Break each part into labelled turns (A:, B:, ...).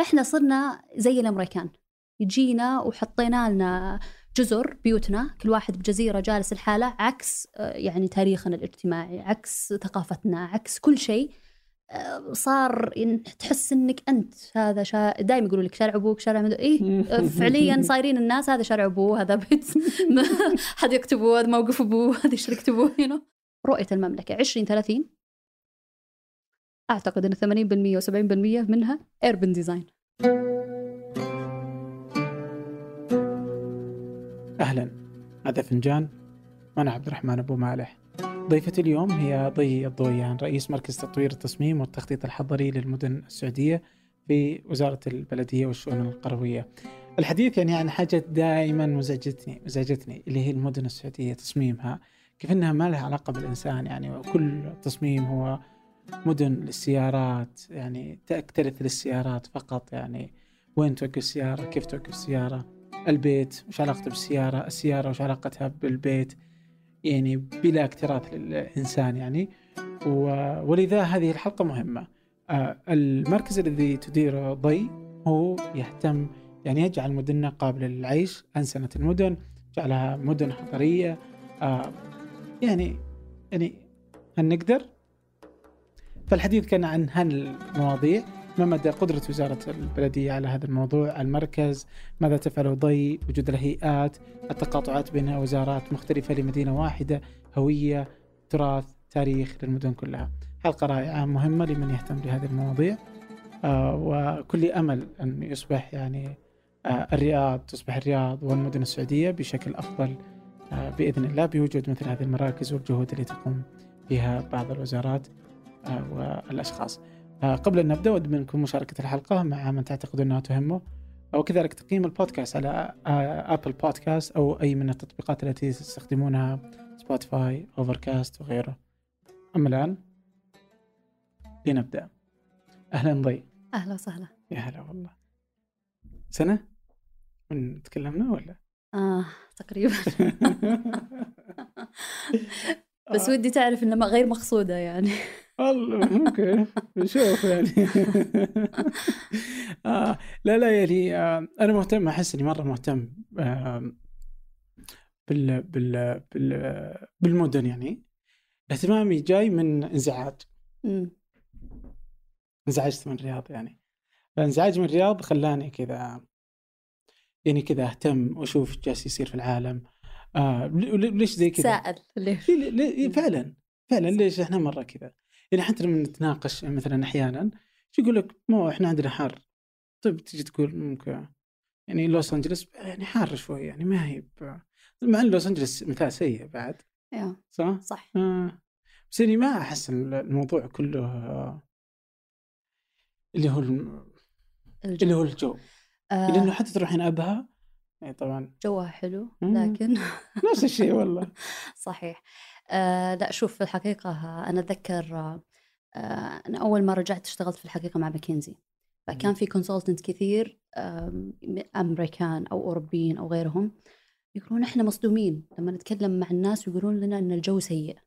A: إحنا صرنا زي الأمريكان. يجينا وحطينا لنا جزر بيوتنا كل واحد بجزيرة جالس الحاله عكس آه، يعني تاريخنا الاجتماعي عكس ثقافتنا عكس كل شيء. آه، صار تحس إنك أنت هذا شا... دائما يقولوا لك شارع أبوك شارع مدو إيه؟ فعليا صايرين الناس هذا شارع أبوه هذا بيت. حديقه ابوه هذا موقف أبوه هذه شركه ابوه رؤية المملكة 2030 أعتقد إن 80% و70% منها ايربن ديزاين
B: أهلا هذا فنجان وأنا عبد الرحمن أبو مالح. ضيفتي اليوم هي ضي الضويان رئيس مركز تطوير التصميم والتخطيط الحضري للمدن السعودية في وزارة البلدية والشؤون القروية. الحديث يعني عن حاجة دائما مزعجتني مزعجتني اللي هي المدن السعودية تصميمها. كيف إنها ما لها علاقة بالإنسان يعني وكل تصميم هو مدن للسيارات يعني تكترث للسيارات فقط يعني وين توقف السيارة كيف توقف السيارة البيت وش علاقته بالسيارة السيارة وش علاقتها بالبيت يعني بلا اكتراث للإنسان يعني. ولذا هذه الحلقة مهمة. آه، المركز الذي تديره ضي هو يهتم يعني يجعل مدننا قابلة للعيش أنسنة المدن جعلها مدن حضرية. آه، يعني يعني هل نقدر؟ فالحديث كان عن هالمواضيع ما مدى قدرة وزارة البلدية على هذا الموضوع المركز ماذا تفعل ضي وجود الهيئات التقاطعات بين وزارات مختلفة لمدينة واحدة هوية تراث تاريخ للمدن كلها. حلقة رائعة مهمة لمن يهتم بهذه المواضيع. آه وكل أمل أن يصبح يعني آه الرياض تصبح الرياض والمدن السعودية بشكل أفضل آه بإذن الله بوجود مثل هذه المراكز والجهود التي تقوم بها بعض الوزارات. والأشخاص. آه، قبل أن نبدأ أود منكم مشاركة الحلقة مع من تعتقد أنها تهمه. وكذلك تقييم البودكاست على أبل آه، بودكاست أو أي من التطبيقات التي تستخدمونها سبوتيفاي أوفركاست وغيره. أما الآن لنبدأ. أهلا ضي.
A: أهلا وسهلا.
B: يا هلا والله. سنة؟ من تكلمنا ولا؟
A: آه تقريبا. بس. ودي تعرف انها غير مقصودة يعني.
B: والله ممكن نشوف يعني. آه لا لا يعني آه أنا مهتم أحس إني مرة مهتم آه بال بال بال بالمدن يعني. اهتمامي جاي من إنزعاج. انزعجت من الرياض يعني. الانزعاج من الرياض خلاني كذا يعني كذا أهتم وأشوف جالس يصير في العالم. آه ليش زي كذا؟
A: سائل
B: ليش؟ فعلا فعلا. ليش إحنا مرة كذا؟ يعني حتى لما نتناقش مثلا أحيانا يقول لك؟ مو إحنا عندنا حر. طيب تجي تقول ممكن. يعني لوس انجلس يعني حار شوي يعني ما هي مع إن لوس انجلس مثال سيء بعد.
A: أيوه
B: صح؟
A: صح.
B: آه. بس اني ما أحس الموضوع كله اللي هو الجو. اللي هو الجو. آه. لأنه حتى تروحين أبها يعني طبعا.
A: جوها حلو لكن
B: نفس الشيء والله.
A: صحيح. آه لا شوف في الحقيقة أنا أتذكر آه أنا أول ما رجعت اشتغلت في الحقيقة مع ماكنزي. فكان في consultant كثير أمريكان أو أوروبيين أو غيرهم يقولون إحنا مصدومين. لما نتكلم مع الناس ويقولون لنا أن الجو سيء.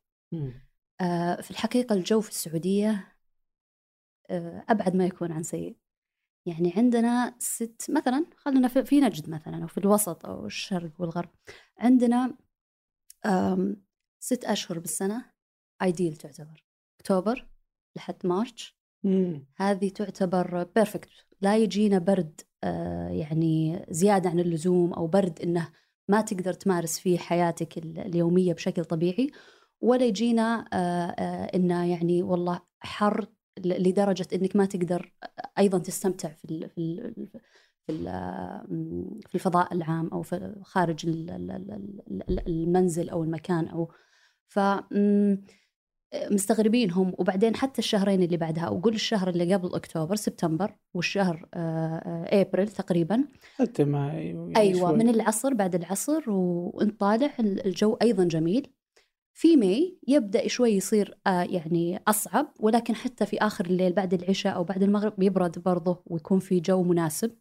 A: آه في الحقيقة الجو في السعودية آه أبعد ما يكون عن سيء. يعني عندنا ست مثلا خلينا في نجد مثلا أو في الوسط أو الشرق والغرب. عندنا ست أشهر بالسنة ايديل تعتبر. أكتوبر لحد مارش. هذه تعتبر بيرفكت لا يجينا برد آه يعني زيادة عن اللزوم أو برد إنه ما تقدر تمارس فيه حياتك اليومية بشكل طبيعي ولا يجينا آه آه إنه يعني والله حر لدرجة إنك ما تقدر أيضا تستمتع في ال في ال في في الفضاء العام أو في خارج المنزل أو المكان أو ف مستغربين هم وبعدين حتى الشهرين اللي بعدها أو قول الشهر اللي قبل أكتوبر سبتمبر والشهر أبريل تقريبا.
B: حتى ما
A: يعني أيوه شوي. من العصر بعد العصر وانت طالع الجو أيضا جميل. في ماي يبدأ شوي يصير يعني أصعب ولكن حتى في آخر الليل بعد العشاء أو بعد المغرب يبرد برضه ويكون في جو مناسب.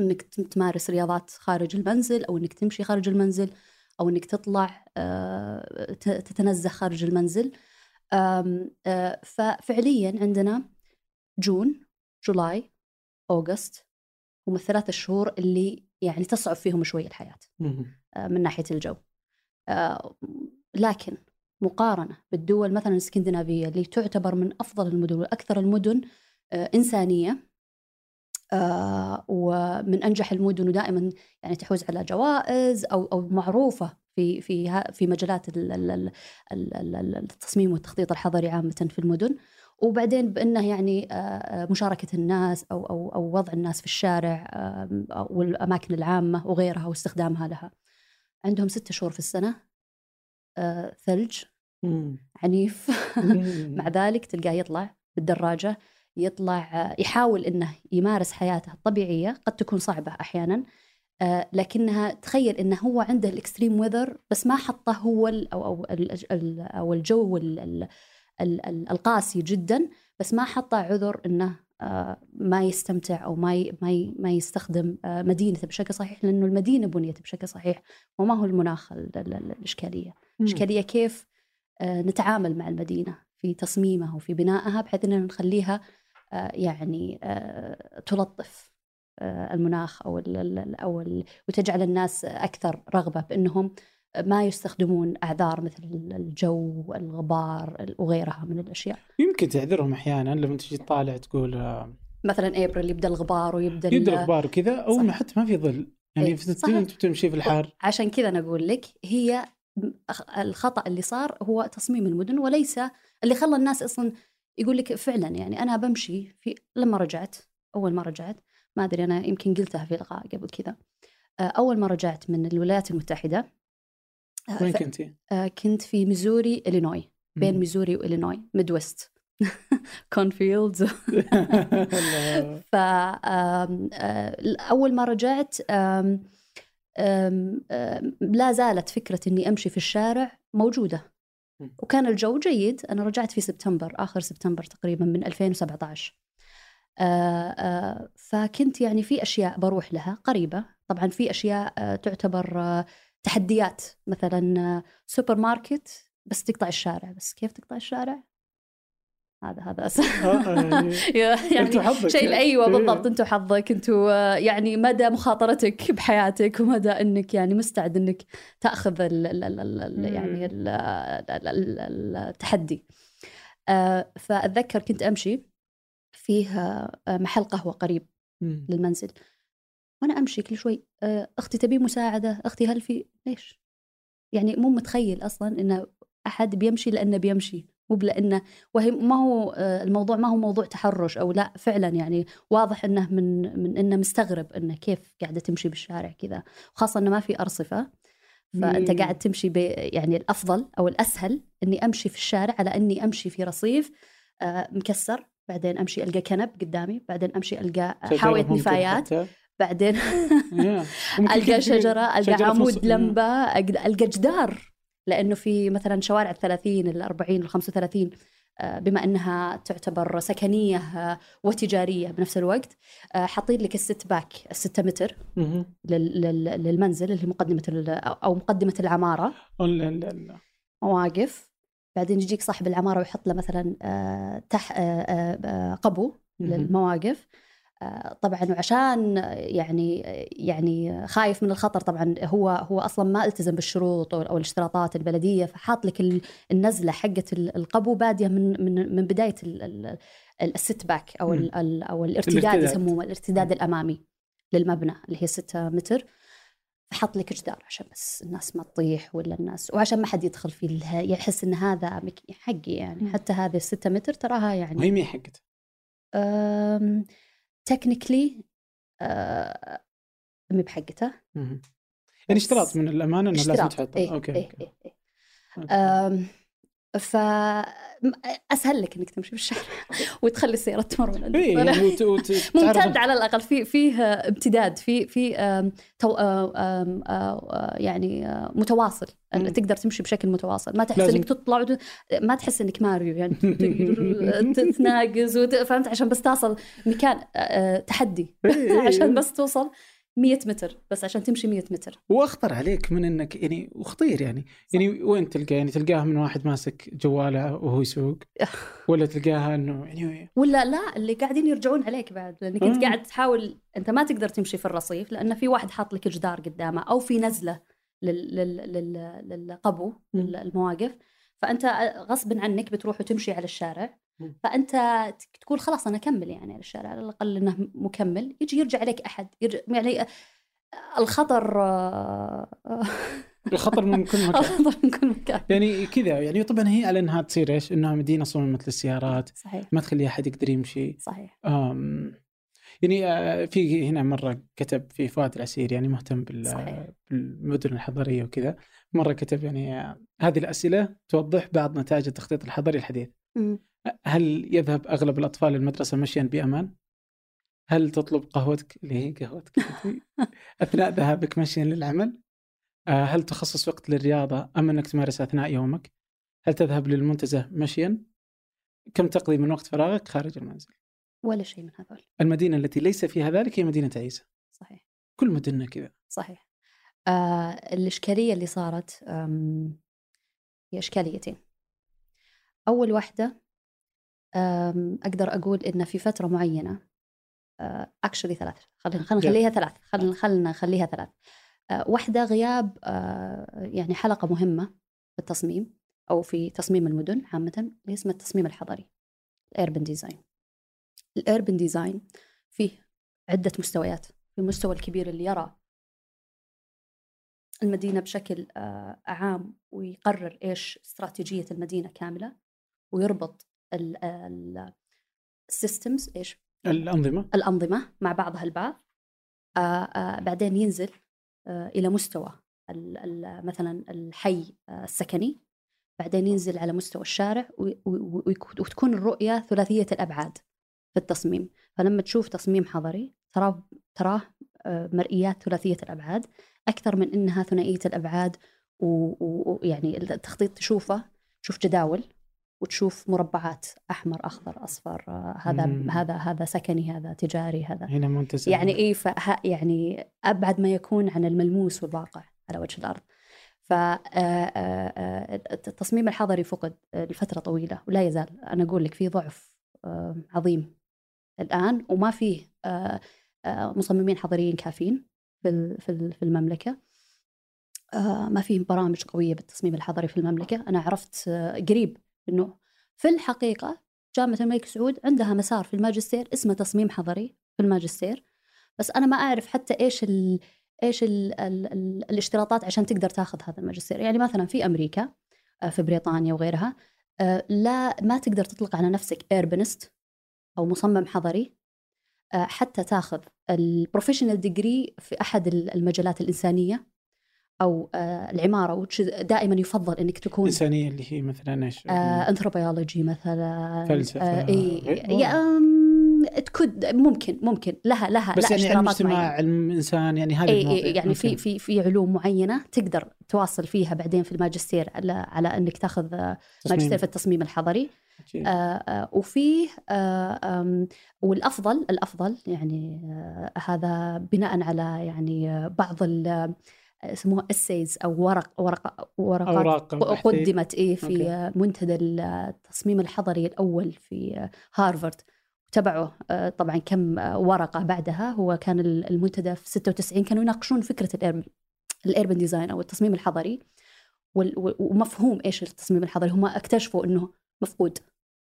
A: إنك تمارس رياضات خارج المنزل أو إنك تمشي خارج المنزل. أو إنك تطلع آه، تتنزه خارج المنزل آه، ففعليا عندنا جون جولاي أوغست هم الثلاث شهور اللي يعني تصعب فيهم شوي
B: الحياة.
A: آه، من ناحية الجو لكن مقارنة بالدول مثلا الإسكندنافية اللي تعتبر من أفضل المدن وأكثر المدن إنسانية ومن أنجح المدن ودائما يعني تحوز على جوائز أو أو معروفة في في في مجالات ال- ال- ال- ال- ال- ال- التصميم والتخطيط الحضري عامة في المدن وبعدين بإنه يعني آه، آه، مشاركة الناس أو أو أو وضع الناس في الشارع والاماكن العامة وغيرها واستخدامها لها. عندهم ستة شهور في السنة آه، ثلج. عنيف. مع ذلك تلقاه يطلع بالدراجة يطلع يحاول إنه يمارس حياته الطبيعية قد تكون صعبة أحيانا آه، لكنها تخيل إنه هو عنده الإكستريم ويذر بس ما حطه هو ال أو أو ال أو الجو ال ال ال ال القاسي جدا بس ما حطه عذر إنه آه، ما يستمتع أو ما ما ما يستخدم آه، مدينته بشكل صحيح لأنه المدينة بنيت بشكل صحيح وما هو المناخ ال- ال- ال- الإشكالية.
B: مم.
A: إشكالية كيف نتعامل مع المدينة في تصميمها وفي بنائها بحيث أننا نخليها يعني آه، تلطف آه، المناخ ال أو ال وتجعل الناس أكثر رغبة بأنهم ما يستخدمون أعذار مثل الجو الغبار وغيرها من الأشياء
B: يمكن تعذرهم أحيانا لما تجي تطالع تقول آه،
A: مثلا أبريل يبدأ الغبار ويبدأ ال-
B: يبدأ غبار وكذا أو
A: صح.
B: حتى ما في ظل يعني
A: إيه،
B: في. أنت بتمشي في الحار
A: عشان كذا أنا أقول لك هي الخطأ اللي صار هو تصميم المدن وليس اللي خلى الناس أصلا يقول لك فعلا يعني أنا بمشي في لما رجعت أول ما رجعت ما أدري أنا يمكن قلتها في لقاء قبل كذا آه، أول ما رجعت من الولايات المتحدة آه،
B: وين
A: ف-
B: كنتي؟
A: آه، كنت في ميزوري إلينوي بين. ميزوري وإلينوي Midwest
B: cornfields.
A: ف أول ما رجعت لا زالت فكرة إني أمشي في الشارع
B: موجودة.
A: وكان الجو جيد. أنا رجعت في سبتمبر آخر سبتمبر تقريبا من 2017 آه، آه، فكنت يعني في أشياء بروح لها قريبة. طبعا في أشياء آه، تعتبر تحديات. مثلا سوبر ماركت بس تقطع الشارع. بس كيف تقطع الشارع؟ هذا هذا
B: آه، يعني
A: يعني
B: أنتوا حظك
A: شيء
B: يعني.
A: أيوه
B: إيه.
A: بالضبط أنتم حظك أنتم يعني مدى مخاطرتك بحياتك ومدى إنك يعني مستعد إنك تأخذ ال ال ال ال
B: مم.
A: يعني ال ال ال التحدي آه، فأتذكر كنت أمشي فيه آه، محل قهوة قريب. للمنزل وأنا أمشي كل شوي آه، أختي تبي مساعدة أختي هل في ليش يعني مو متخيل أصلا إن أحد بيمشي لأنه بيمشي مو لأنه وهي ما هو آه، الموضوع ما هو موضوع تحرش أو لا فعلا يعني واضح إنه من من إنه مستغرب إنه كيف قاعدة تمشي بالشارع كذا وخاصه إنه ما في أرصفة فأنت
B: مم.
A: قاعد تمشي يعني الأفضل أو الأسهل إني أمشي في الشارع على إني أمشي في رصيف آه، مكسر بعدين أمشي ألقى كنب قدامي بعدين
B: أمشي
A: ألقى
B: حاوية
A: نفايات. بعدين ألقى
B: شجرة ألقى
A: عمود لمبة ألقى جدار لأنه في مثلا شوارع الثلاثين الأربعين الخمسة وثلاثين آه، بما إنها تعتبر سكنية آه، وتجارية بنفس الوقت آه، حاطين لك الست باك الستة متر للمنزل اللي هي مقدمة ال-
B: أو مقدمة العمارة.
A: مواقف بعدين يجيك صاحب العمارة ويحط له مثلا آه، تح قبو. للمواقف طبعا وعشان يعني يعني خايف من الخطر طبعا هو هو أصلا ما التزم بالشروط أو الاشتراطات البلدية فحاط لك ال- النزلة حقه ال- القبو بادية من من من بداية ال- ال- ال- ال setback أو ال- ال- أو الارتداد. يسموه الارتداد الأمامي للمبنى اللي هي 6 متر فحط لك جدار عشان بس الناس ما تطيح ولا الناس وعشان ما حد يدخل في ال- يحس إن هذا حقي يعني. حتى هذه الستة متر تراها يعني
B: وهي مي حقتها
A: technically مي بحقته
B: مهم. يعني اشتراط من الأمانة إنه لازم. تحطها
A: إيه
B: okay
A: إيه
B: okay.
A: إيه إيه. okay. ف أسهل لك إنك تمشي في الشارع وتخلي السيارة تمر من
B: وت-
A: ممتد على الأقل. في فيه امتداد في في تو أم، أم، أه، يعني متواصل.
B: مم.
A: تقدر تمشي بشكل متواصل. ما تحس
B: لازم-
A: إنك تطلع وت... ما تحس إنك ماريو يعني. تتناقز وت... فهمت؟ عشان بس تصل مكان تحدي.
B: إيه، إيه،
A: عشان
B: إيه.
A: بس توصل 100 متر بس عشان تمشي 100 متر
B: واخطر عليك من إنك يعني وخطير يعني
A: صح.
B: يعني وين تلقى يعني تلقاها من واحد ماسك جواله وهو يسوق ولا تلقاها إنه يعني
A: ولا لا اللي قاعدين يرجعون عليك بعد لأنك
B: أنت.
A: قاعد تحاول أنت ما تقدر تمشي في الرصيف لأن في واحد حاط لك جدار قدامه أو في نزلة لل... لل... لل... للقبو. المواقف فأنت غصب عنك بتروح وتمشي على الشارع. فأنت تقول خلاص أنا أكمل يعني الشارع على الأقل إنه مكمل يجي يرجع عليك أحد يرجع يعني الخطر آه،
B: الخطر من كل مكان.
A: الخطر من كل مكان.
B: يعني كذا يعني طبعا هي على إنها تصير إيش؟ إنها مدينة صممت للسيارات
A: صحيح.
B: ما تخلي أحد يقدر يمشي.
A: صحيح.
B: أم يعني آه، في هنا مرة كتب في فؤاد العسير يعني مهتم. بالمدن الحضرية وكذا مرة كتب يعني آه، هذه الأسئلة توضح بعض نتائج التخطيط الحضري الحديث.
A: مم.
B: هل يذهب أغلب الأطفال للمدرسة مشيا بأمان؟ هل تطلب قهوتك اللي هي قهوتك أثناء ذهابك مشيا للعمل؟ آه، هل تخصص وقت للرياضة أم أنك تمارسها أثناء يومك؟ هل تذهب للمنتزه مشيا؟ كم تقضي من وقت فراغك خارج المنزل؟
A: ولا شيء من هذول
B: المدينة التي ليس فيها ذلك هي مدينة عيسى.
A: صحيح
B: كل مدننا كذا.
A: صحيح آه الإشكالية اللي صارت هي إشكاليتين أول واحدة آم، أقدر أقول إن في فترة معينة actually ثلاث خلينا. نخليها ثلاث خلينا خلينا نخليها ثلاث آه، واحدة غياب آه، يعني حلقة مهمة في التصميم أو في تصميم المدن عامة اللي اسمها التصميم الحضري ال urban design. ال urban design فيه عدة مستويات في المستوى الكبير اللي يرى المدينة بشكل آه، عام ويقرر إيش استراتيجية المدينة كاملة ويربط ال systems إيش؟
B: الأنظمة.
A: الأنظمة مع بعضها البعض. آه، آه، بعدين ينزل آه، إلى مستوى مثلا الحي السكني. بعدين ينزل على مستوى الشارع وتكون الرؤية ثلاثية الأبعاد في التصميم. فلما تشوف تصميم حضري تراه تراه مرئيات ثلاثية الأبعاد. أكثر من الأبعاد و- و- ويعني التخطيط تشوفه تشوف جداول. وتشوف مربعات أحمر أخضر أصفر آه، هذا
B: مم.
A: هذا هذا سكني هذا تجاري هذا.
B: هنا منتزه
A: يعني اي يعني أبعد ما يكون عن الملموس والواقع على وجه الأرض. ف آه، آه، التصميم الحضري فقد لفترة طويلة ولا يزال. أنا أقول لك في ضعف عظيم. الآن وما فيه مصممين حضريين كافيين في ال- في ال- في المملكة. ما فيه برامج قوية بالتصميم الحضري في المملكة. أنا عرفت قريب إنه في الحقيقة جامعة الملك سعود عندها مسار في الماجستير اسمه تصميم حضري في الماجستير. بس أنا ما أعرف حتى إيش ال إيش ال ال ال الاشتراطات عشان تقدر تاخذ هذا الماجستير. يعني مثلا في أمريكا آه، في بريطانيا وغيرها آه، لا ما تقدر تطلق على نفسك urbanist أو مصمم حضري آه، حتى تاخذ ال professional degree في أحد ال- المجالات الإنسانية. أو آه، العمارة وتش- دائما يفضل إنك تكون
B: الانسانيه اللي هي مثلا إيش؟
A: انثروبيولوجي مثلا
B: فلسفة،
A: آه إي تكود ممكن ممكن لها لها
B: بس
A: لها
B: يعني علم اجتماع. علم إنسان يعني هذه
A: إي
B: المواضيع
A: اي يعني في. في في علوم معينة تقدر تواصل فيها بعدين في الماجستير على على إنك تاخذ آه،. ماجستير في التصميم الحضري. آه، آه، وفيه آه، والأفضل الأفضل يعني آه، هذا بناء على يعني آه، بعض آه، يسموها essays أو ورق ورقه ورقات
B: بحثية.
A: قدمت إيه
B: okay.
A: في منتدى التصميم الحضري الأول في هارفارد تبعه آه، طبعا كم آه، ورقة بعدها هو كان المنتدى في 96 كانوا يناقشون فكرة ال urban ال urban design أو التصميم الحضري ومفهوم إيش التصميم الحضري هم اكتشفوا أنه مفقود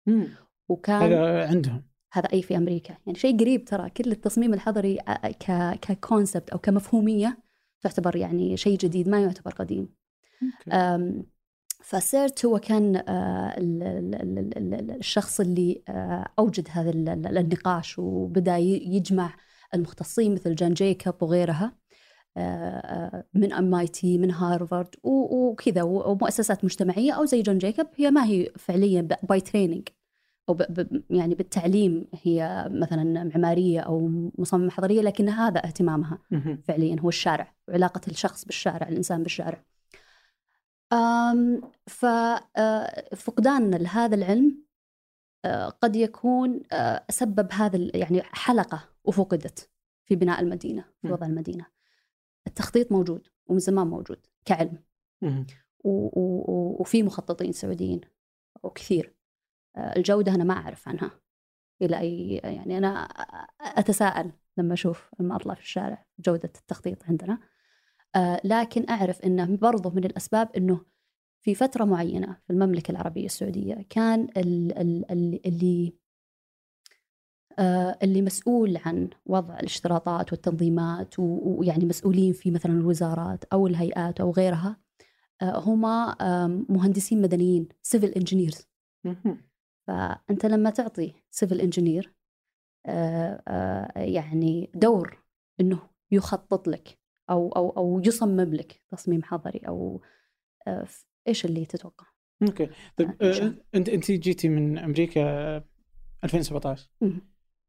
B: مم.
A: وكان
B: هذا عندهم
A: هذا أي في أمريكا يعني شيء قريب ترى كل التصميم الحضري آه، ك ك concept أو كمفهومية تعتبر يعني شيء جديد ما يعتبر قديم. فسيرت هو كان آه، ال- ال- ال- ال- ال- الشخص اللي آه، أوجد هذا ال- ال- النقاش وبدأ يجمع المختصين مثل Jane Jacobs وغيرها آه، من MIT من هارفارد وكذا ومؤسسات مجتمعية أو زي Jane Jacobs هي ما هي فعليا by training أو ب- ب- يعني بالتعليم هي مثلا معمارية أو مصممة حضرية لكن هذا اهتمامها. فعليا هو الشارع وعلاقة الشخص بالشارع الإنسان بالشارع. أم، ففقدان لهذا العلم آه، قد يكون آه، سبب هذا ال- يعني حلقة وفقدت في بناء المدينة في. وضع المدينة. التخطيط موجود ومن زمان موجود كعلم. وفي مخططين سعوديين وكثير آه، الجودة أنا ما أعرف عنها إلى أي يعني أنا أتساءل لما أشوف لما أطلع في الشارع جودة التخطيط عندنا. آه، لكن أعرف أنه برضو من الأسباب أنه في فترة معينة في المملكة العربية السعودية كان ال- ال- ال- اللي آه، اللي مسؤول عن وضع الاشتراطات والتنظيمات ويعني مسؤولين في مثلا الوزارات أو الهيئات أو غيرها آه، آم، مهندسين مدنيين civil
B: engineers
A: فأنت لما تعطي civil engineer يعني دور إنه يخطط لك أو أو أو يصمم لك تصميم حضري أو آه، إيش اللي تتوقع؟
B: okay طيب
A: آه،
B: آه،. أنت أنت جيتي من أمريكا آه، 2017
A: مم.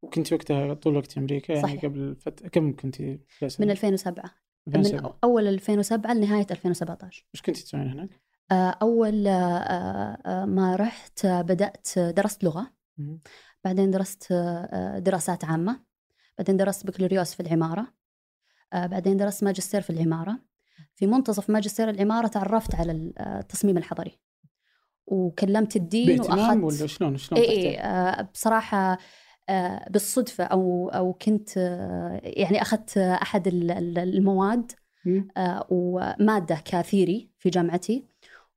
B: وكنت وقتها طول وقت أمريكا يعني
A: صحيح.
B: قبل فت... كم كنت
A: من 2007 من
B: 2007
A: أول 2007 لنهاية 2017
B: إيش كنت تسوين هناك؟
A: آه، أول آه، آه، ما رحت بدأت درست
B: مهم.
A: بعدين درست دراسات عامة. بعدين درست بكالوريوس في العمارة. بعدين درست ماجستير في العمارة. في منتصف ماجستير العمارة تعرفت على التصميم الحضري. وكلمت الدين وأخذت
B: ولا شلون؟ شلون
A: إيه بصراحة بالصدفة أو أو كنت يعني أخذت أحد ال- ال- المواد ومادة كثيري في جامعتي.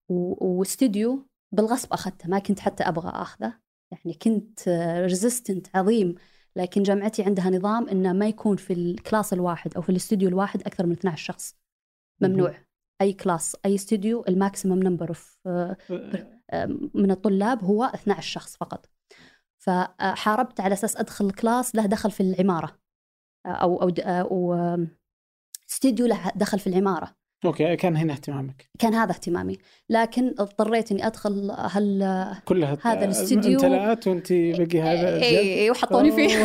A: و- واستوديو بالغصب أخذته ما كنت حتى أبغى أخذه. يعني كنت resistant عظيم لكن جامعتي عندها نظام إنه ما يكون في ال class الواحد أو في الاستوديو الواحد أكثر من 12 شخص. ممنوع. أي class أي استوديو ال maximum number of
B: آه،
A: من الطلاب هو 12 شخص فقط. فحاربت على أساس أدخل class له دخل في العمارة. أو أو استوديو له دخل في العمارة.
B: okay كان هنا اهتمامك.
A: كان هذا اهتمامي. لكن اضطريت إني أدخل هل
B: كلها
A: هذا الاستديو-
B: امتلأت وانت بقي هذا
A: اي إي، وحطوني فيه.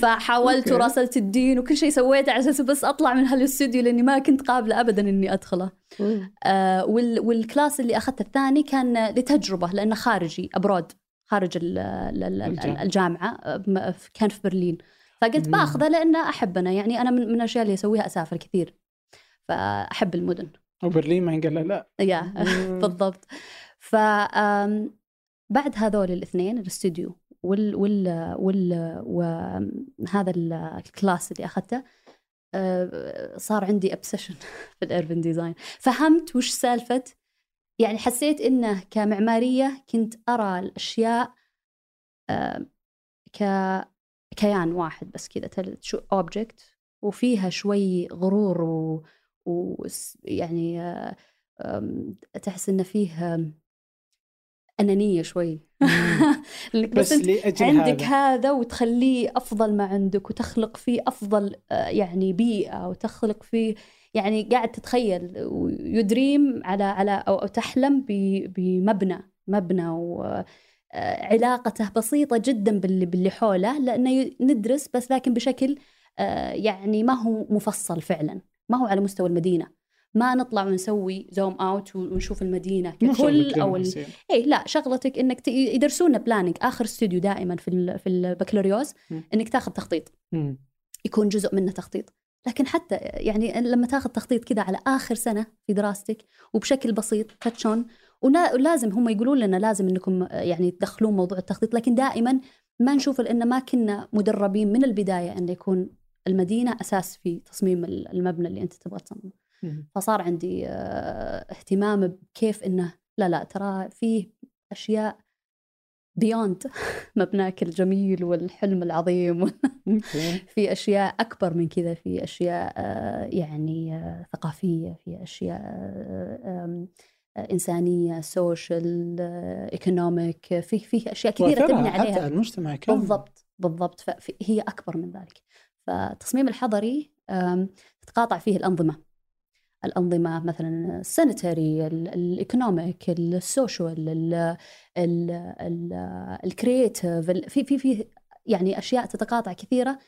A: فحاولت. وراسلت ال dean وكل شيء سويته على أساس بس أطلع من هالاستوديو لأني ما كنت قابلة ابدا إني أدخله. آه وال وال class اللي أخذته الثاني كان لتجربة لأنه خارجي abroad خارج ال-.
B: الجامعة.
A: كان في برلين. فقلت. باخذه لأنه احب أنا يعني أنا من من الأشياء اللي أسويها أسافر كثير. فأحب المدن.
B: وبرلين ما ينقال لا. yeah.
A: بالضبط. ف بعد هذول الاثنين الاستوديو وال وال وال وهذا ال- ال class اللي أخذته آه، صار عندي obsession في ال urban design فهمت وش سالفة؟ يعني حسيت إنه كمعمارية كنت أرى الأشياء آه، ك كيان واحد بس كذا اوبجكت وفيها شوي غرور و, و يعني آه، تحس انه فيه أنانية شوي. لأنك
B: بس
A: أنت
B: لأجل
A: عندك
B: هذا.
A: هذا وتخليه أفضل ما عندك وتخلق فيه أفضل آه، يعني بيئة وتخلق فيه يعني قاعد تتخيل ويدريم على على أو تحلم بمبنى مبنى وعلاقته بسيطة جدا باللي باللي حوله لأنه ي- ندرس بس لكن بشكل آه، يعني ما هو مفصل فعلا. ما هو على مستوى المدينة ما نطلع ونسوي zoom out ونشوف
B: المدينة
A: ككل
B: أو
A: ال...
B: يصير.
A: اي لا شغلتك إنك ت... يدرسونا planning آخر استوديو دائما في ال... في البكالوريوس. إنك تاخذ تخطيط
B: مم.
A: يكون جزء منه تخطيط لكن حتى يعني لما تاخذ تخطيط كذا على آخر سنة في دراستك وبشكل بسيط تاتشون ولازم هم يقولون لنا لازم إنكم يعني تدخلون موضوع التخطيط لكن دائما ما نشوف لأن ما كنا مدربين من البداية إنه يكون المدينة أساس في تصميم المبنى اللي أنت تبغى تصممه.
B: مم.
A: فصار عندي آه، اهتمام بكيف إنه لا لا ترى فيه أشياء بيوند مبناك الجميل والحلم العظيم. في أشياء أكبر من كذا في أشياء آه، يعني آه، ثقافية في أشياء إنسانية social economic في في أشياء
B: كثيرة
A: تبني
B: حتى
A: عليها.
B: على المجتمع كامل.
A: بالضبط بالضبط. فهي أكبر من ذلك. فالتصميم الحضري تتقاطع فيه الأنظمة. الأنظمة مثلا السانيتري الإيكونوميك السوشيال الكرييتيف في في في يعني أشياء تتقاطع كثيرة.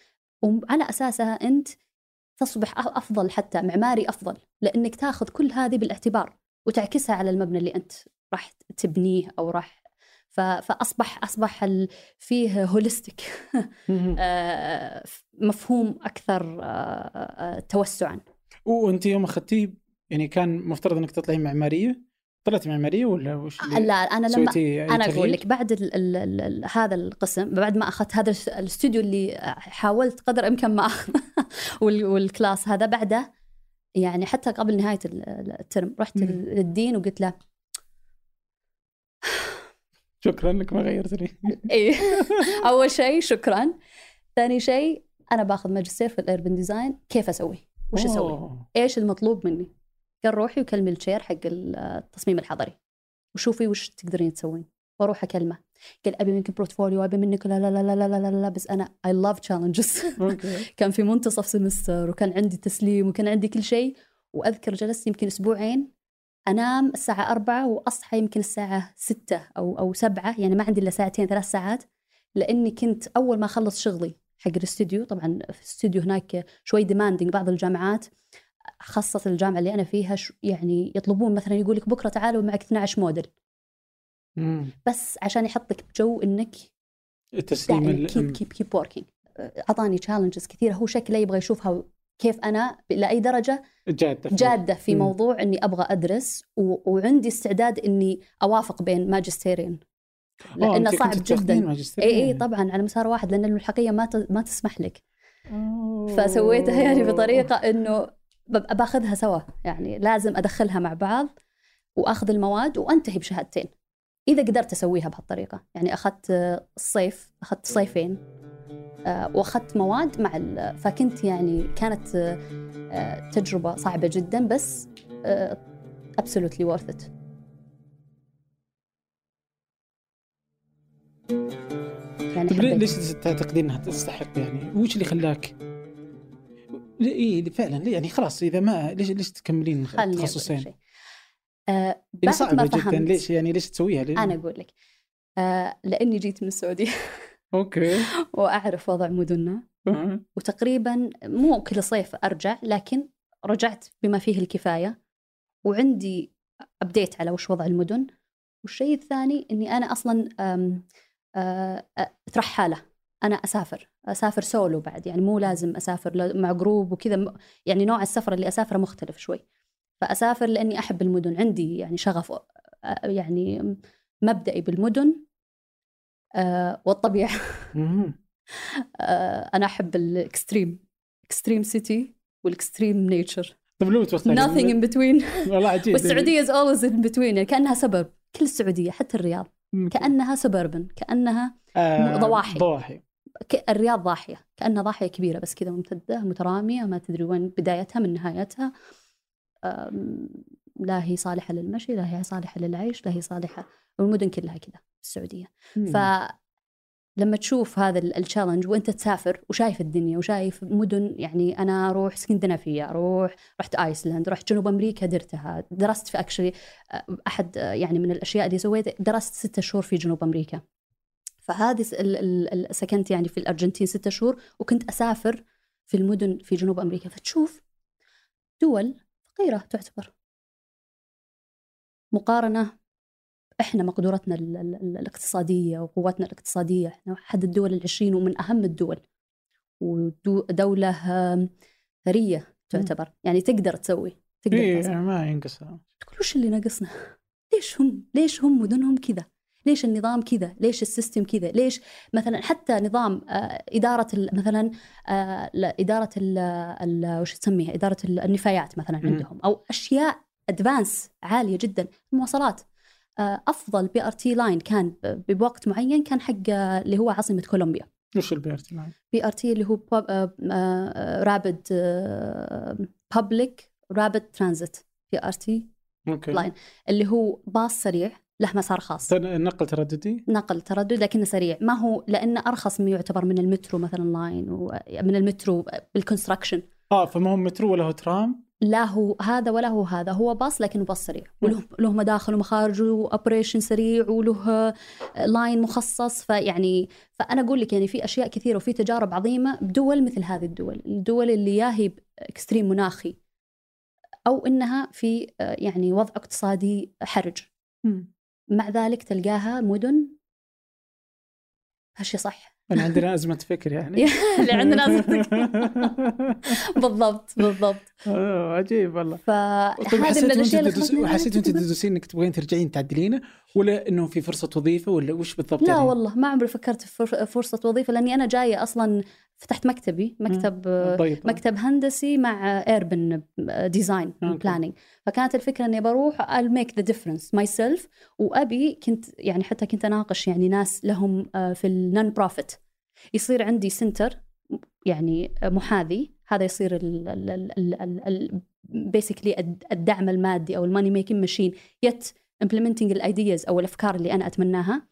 A: وعلى أساسها أنت تصبح أ- أفضل حتى معماري أفضل لأنك تاخذ كل هذه بالاعتبار وتعكسها على المبنى اللي أنت راح تبنيه أو راح فأصبح أصبح فيه holistic
B: مهم.
A: مفهوم أكثر آه، آه، توسعا
B: وأنت يوم أخذتيه يعني كان مفترض إنك تطلعين معمارية طلعت معمارية ولا وش
A: لا أنا لما أنا
B: أقول؟
A: لك بعد ال ال ال ال هذا القسم بعد ما أخذت هذا الاستوديو اللي حاولت قدر الامكان ما اخذ وال- والـ class هذا بعده يعني حتى قبل نهاية ال- ال- ال term رحت.
B: لل
A: dean وقلت له
B: شكرا إنك ما غيرتني.
A: إيه. أول شيء شكرا. ثاني شيء أنا باخذ ماجستير في ال urban design. كيف أسوي؟ وش أسوي؟
B: أوه.
A: إيش المطلوب مني؟ قال روحي وكلمي ال chair حق التصميم الحضري. وشوفي وش تقدرين تسوين. وأروح أكلمه. قال أبي منك portfolio أبي منك لا لا لا لا لا لا, لا, بس أنا I love
B: challenges
A: كان في منتصف semester وكان عندي تسليم وكان عندي كل شيء. وأذكر جلست يمكن أسبوعين. أنام الساعة أربعة وأصحى يمكن الساعة ستة أو أو سبعة يعني ما عندي إلا ساعتين ثلاث ساعات لأني كنت أول ما أخلص شغلي حق الاستوديو طبعا في الاستوديو هناك شوي demanding بعض الجامعات خاصة الجامعة اللي أنا فيها يعني يطلبون مثلا يقول لك بكرة تعالوا معك 12 موديل.
B: مم.
A: بس عشان يحطك بجو إنك
B: التسليم ال-
A: keep keep keep working أعطاني challenges كثيرة هو شكله يبغى يشوفها كيف أنا لأي
B: درجة
A: جادة في
B: مم.
A: موضوع إني أبغى أدرس و... وعندي استعداد إني أوافق بين ماجستيرين.
B: آه، لأنه
A: صعب جدا. اي اي طبعا على مسار واحد لأن الملحقية ما ت... ما تسمح لك. فسويتها يعني بطريقة إنه باخذها سوا. يعني لازم أدخلها مع بعض وأخذ المواد وأنتهي بشهادتين. إذا قدرت أسويها بهالطريقة. يعني أخذت الصيف أخذت صيفين. واخذت مواد مع ال- فكنت يعني كانت آه، آه، تجربة صعبة جدا بس absolutely worth it يعني
B: طيب ليش تعتقدين إنها تستحق يعني؟ وش اللي خلاك؟ اي فعلا يعني خلاص إذا ما ليش ليش تكملين؟
A: شيء. آه،
B: يعني
A: بعد ما
B: صعبه جدا
A: فهمت
B: ليش يعني ليش تسويها؟ ليه؟
A: أنا أقول لك آه، لأني جيت من السعودية
B: okay.
A: وأعرف وضع مدننا.
B: أه.
A: وتقريبا مو كل صيف أرجع لكن رجعت بما فيه الكفاية. وعندي update على وش وضع المدن. والشيء الثاني إني أنا أصلا أم، ترحالة. أنا أسافر. أسافر سولو بعد. يعني مو لازم أسافر مع group وكذا. يعني نوع السفر اللي أسافره مختلف شوي. فأسافر لأني أحب المدن. عندي يعني شغف يعني مبدئي بالمدن. والطبيعه
B: مهم.
A: آه، أنا أحب ال extreme extreme city وال extreme nature.
B: طيب لو توصلين
A: nothing in between.
B: والله عجيب.
A: والسعودية is always in between يعني كأنها suburb كل السعودية حتى الرياض. كأنها suburban كأنها
B: آه،
A: ضواحي.
B: ضواحي.
A: الرياض ضاحية كأنها ضاحية كبيرة بس كذا ممتدة مترامية ما تدري وين بدايتها من نهايتها. لا هي صالحة للمشي لا هي صالحة للعيش لا هي صالحة والمدن كلها كذا
B: السعودية.
A: فلما تشوف هذا ال challenge وأنت تسافر وشايف الدنيا وشايف مدن يعني أنا أروح اسكندنافيه أروح رحت ايسلند رحت جنوب أمريكا درتها درست في actually أحد آه، يعني من الأشياء اللي سويتها درست ستة شهور في جنوب أمريكا. فهذه سكنت يعني في الأرجنتين ستة شهور وكنت أسافر في المدن في جنوب أمريكا. فتشوف دول فقيرة تعتبر. مقارنة إحنا مقدورتنا ال- ال- ال- الاقتصادية وقوتنا الاقتصادية إحنا أحد الدول العشرين ومن أهم الدول ودولة ثرية تعتبر يعني تقدر تسوي تقدر
B: إيه. ما ينقص
A: تقول وش اللي ناقصنا؟ ليش هم؟ ليش هم مدنهم كذا؟ ليش النظام كذا؟ ليش ال system كذا؟ ليش مثلا حتى نظام آه، إدارة مثلا آه، إدارة ال وش تسميها؟ إدارة ال- النفايات مثلا. عندهم أو أشياء advanced عالية جدا المواصلات آه، أفضل BRT line كان بوقت معين كان حق آه، اللي هو عاصمة كولومبيا
B: وش ال
A: BRT معي؟ BRT اللي هو rapid public rapid transit
B: BRT
A: line اللي هو باص سريع له مسار خاص
B: تن- نقل ترددي؟
A: نقل تردد لكنه سريع ما هو لأنه أرخص من يعتبر من المترو مثلا line ومن المترو بال
B: construction آه فما هو مترو ولا هو ترام؟
A: لا هو هذا ولا هو هذا هو باص لكنه باص سريع. وله له مداخل ومخارج و operation سريع وله line مخصص. فيعني فأنا أقول لك يعني في أشياء كثيرة وفي تجارب عظيمة بدول مثل هذه الدول الدول اللي يا هي اكستريم مناخي أو إنها في آه، يعني وضع اقتصادي حرج. مع ذلك تلقاها مدن هالشي صح؟
B: يعني عندنا ازمه فكر يعني.
A: اللي عندنا أزمة بالضبط بالضبط.
B: آه، عجيب والله.
A: فهذه من الاشياء اللي
B: حسيت وانت تدرسين إنك تبغين ترجعين تعدلينه ولا إنه في فرصة وظيفة ولا وش بالضبط
A: لا
B: يعني؟
A: والله ما عمري فكرت في فر- فرصة وظيفة لأني أنا جاية أصلا فتحت مكتبي مكتب
B: طيب
A: مكتب هندسي مع urban
B: design.
A: planning فكانت الفكرة إني بروح I'll make the difference myself وأبي كنت يعني حتى كنت أناقش يعني ناس لهم آه، في ال non-profit يصير عندي center يعني محاذي. هذا يصير basically الدعم المادي أو ال money making machine يت implementing ال ideas أو الأفكار اللي أنا أتمناها.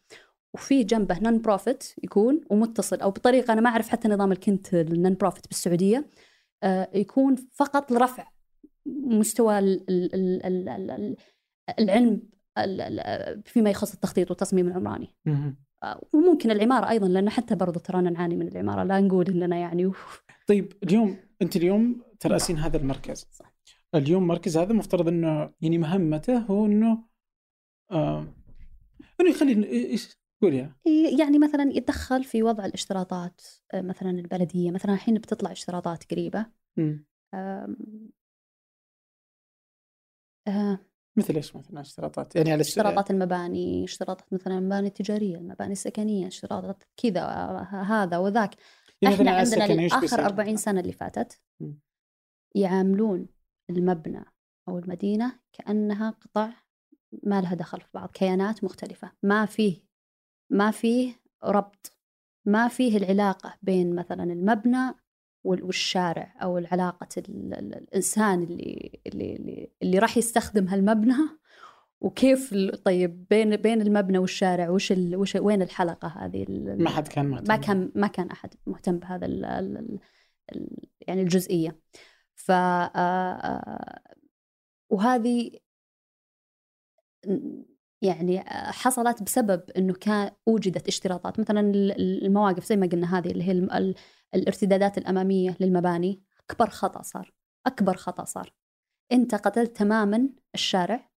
A: وفي جنبه non-profit يكون ومتصل أو بطريقة أنا ما أعرف حتى نظام الكنت ال non-profit بالسعودية آه، يكون فقط لرفع مستوى ال- ال- ال- ال- ال- ال- العلم ال- ال- فيما يخص التخطيط والتصميم العمراني. آه، وممكن العمارة أيضا لأن حتى برضو ترانا نعاني من العمارة لا نقول إننا يعني.
B: طيب اليوم أنت اليوم تراسين هذا المركز
A: صح.
B: اليوم مركز هذا مفترض إنه يعني مهمته هو إنه آه إنه يخلي إيش قول يا.
A: يعني مثلا يتدخل في وضع الاشتراطات آه، مثلا البلدية. مثلا الحين بتطلع اشتراطات قريبة.
B: مم.
A: آم، آه،
B: مثل إيش مثلا اشتراطات؟ يعني على
A: اشتراطات المباني اشتراطات مثلا المباني التجارية المباني السكنية اشتراطات كذا آه، هذا وذاك.
B: يعني إحنا
A: عندنا اخر
B: بيصير؟
A: 40 سنة اللي فاتت. يعاملون المبنى أو المدينة كأنها قطع ما لها دخل في بعض كيانات مختلفة. ما فيه ما فيه ربط ما فيه العلاقة بين مثلا المبنى وال- والشارع أو العلاقة ال- ال- الإنسان اللي اللي اللي, اللي راح يستخدم هالمبنى وكيف طيب بين بين المبنى والشارع وش ال وش وين الحلقة هذه
B: ما حد كان مهتم.
A: ما كان ما كان أحد مهتم بهذا ال ال ال يعني الجزئية. ف آه، آه، وهذه يعني آه، حصلت بسبب إنه كان وجدت اشتراطات. مثلا ال- المواقف زي ما قلنا هذه اللي هي الارتدادات الأمامية للمباني أكبر خطأ صار أكبر خطأ صار. أنت قتلت تماما الشارع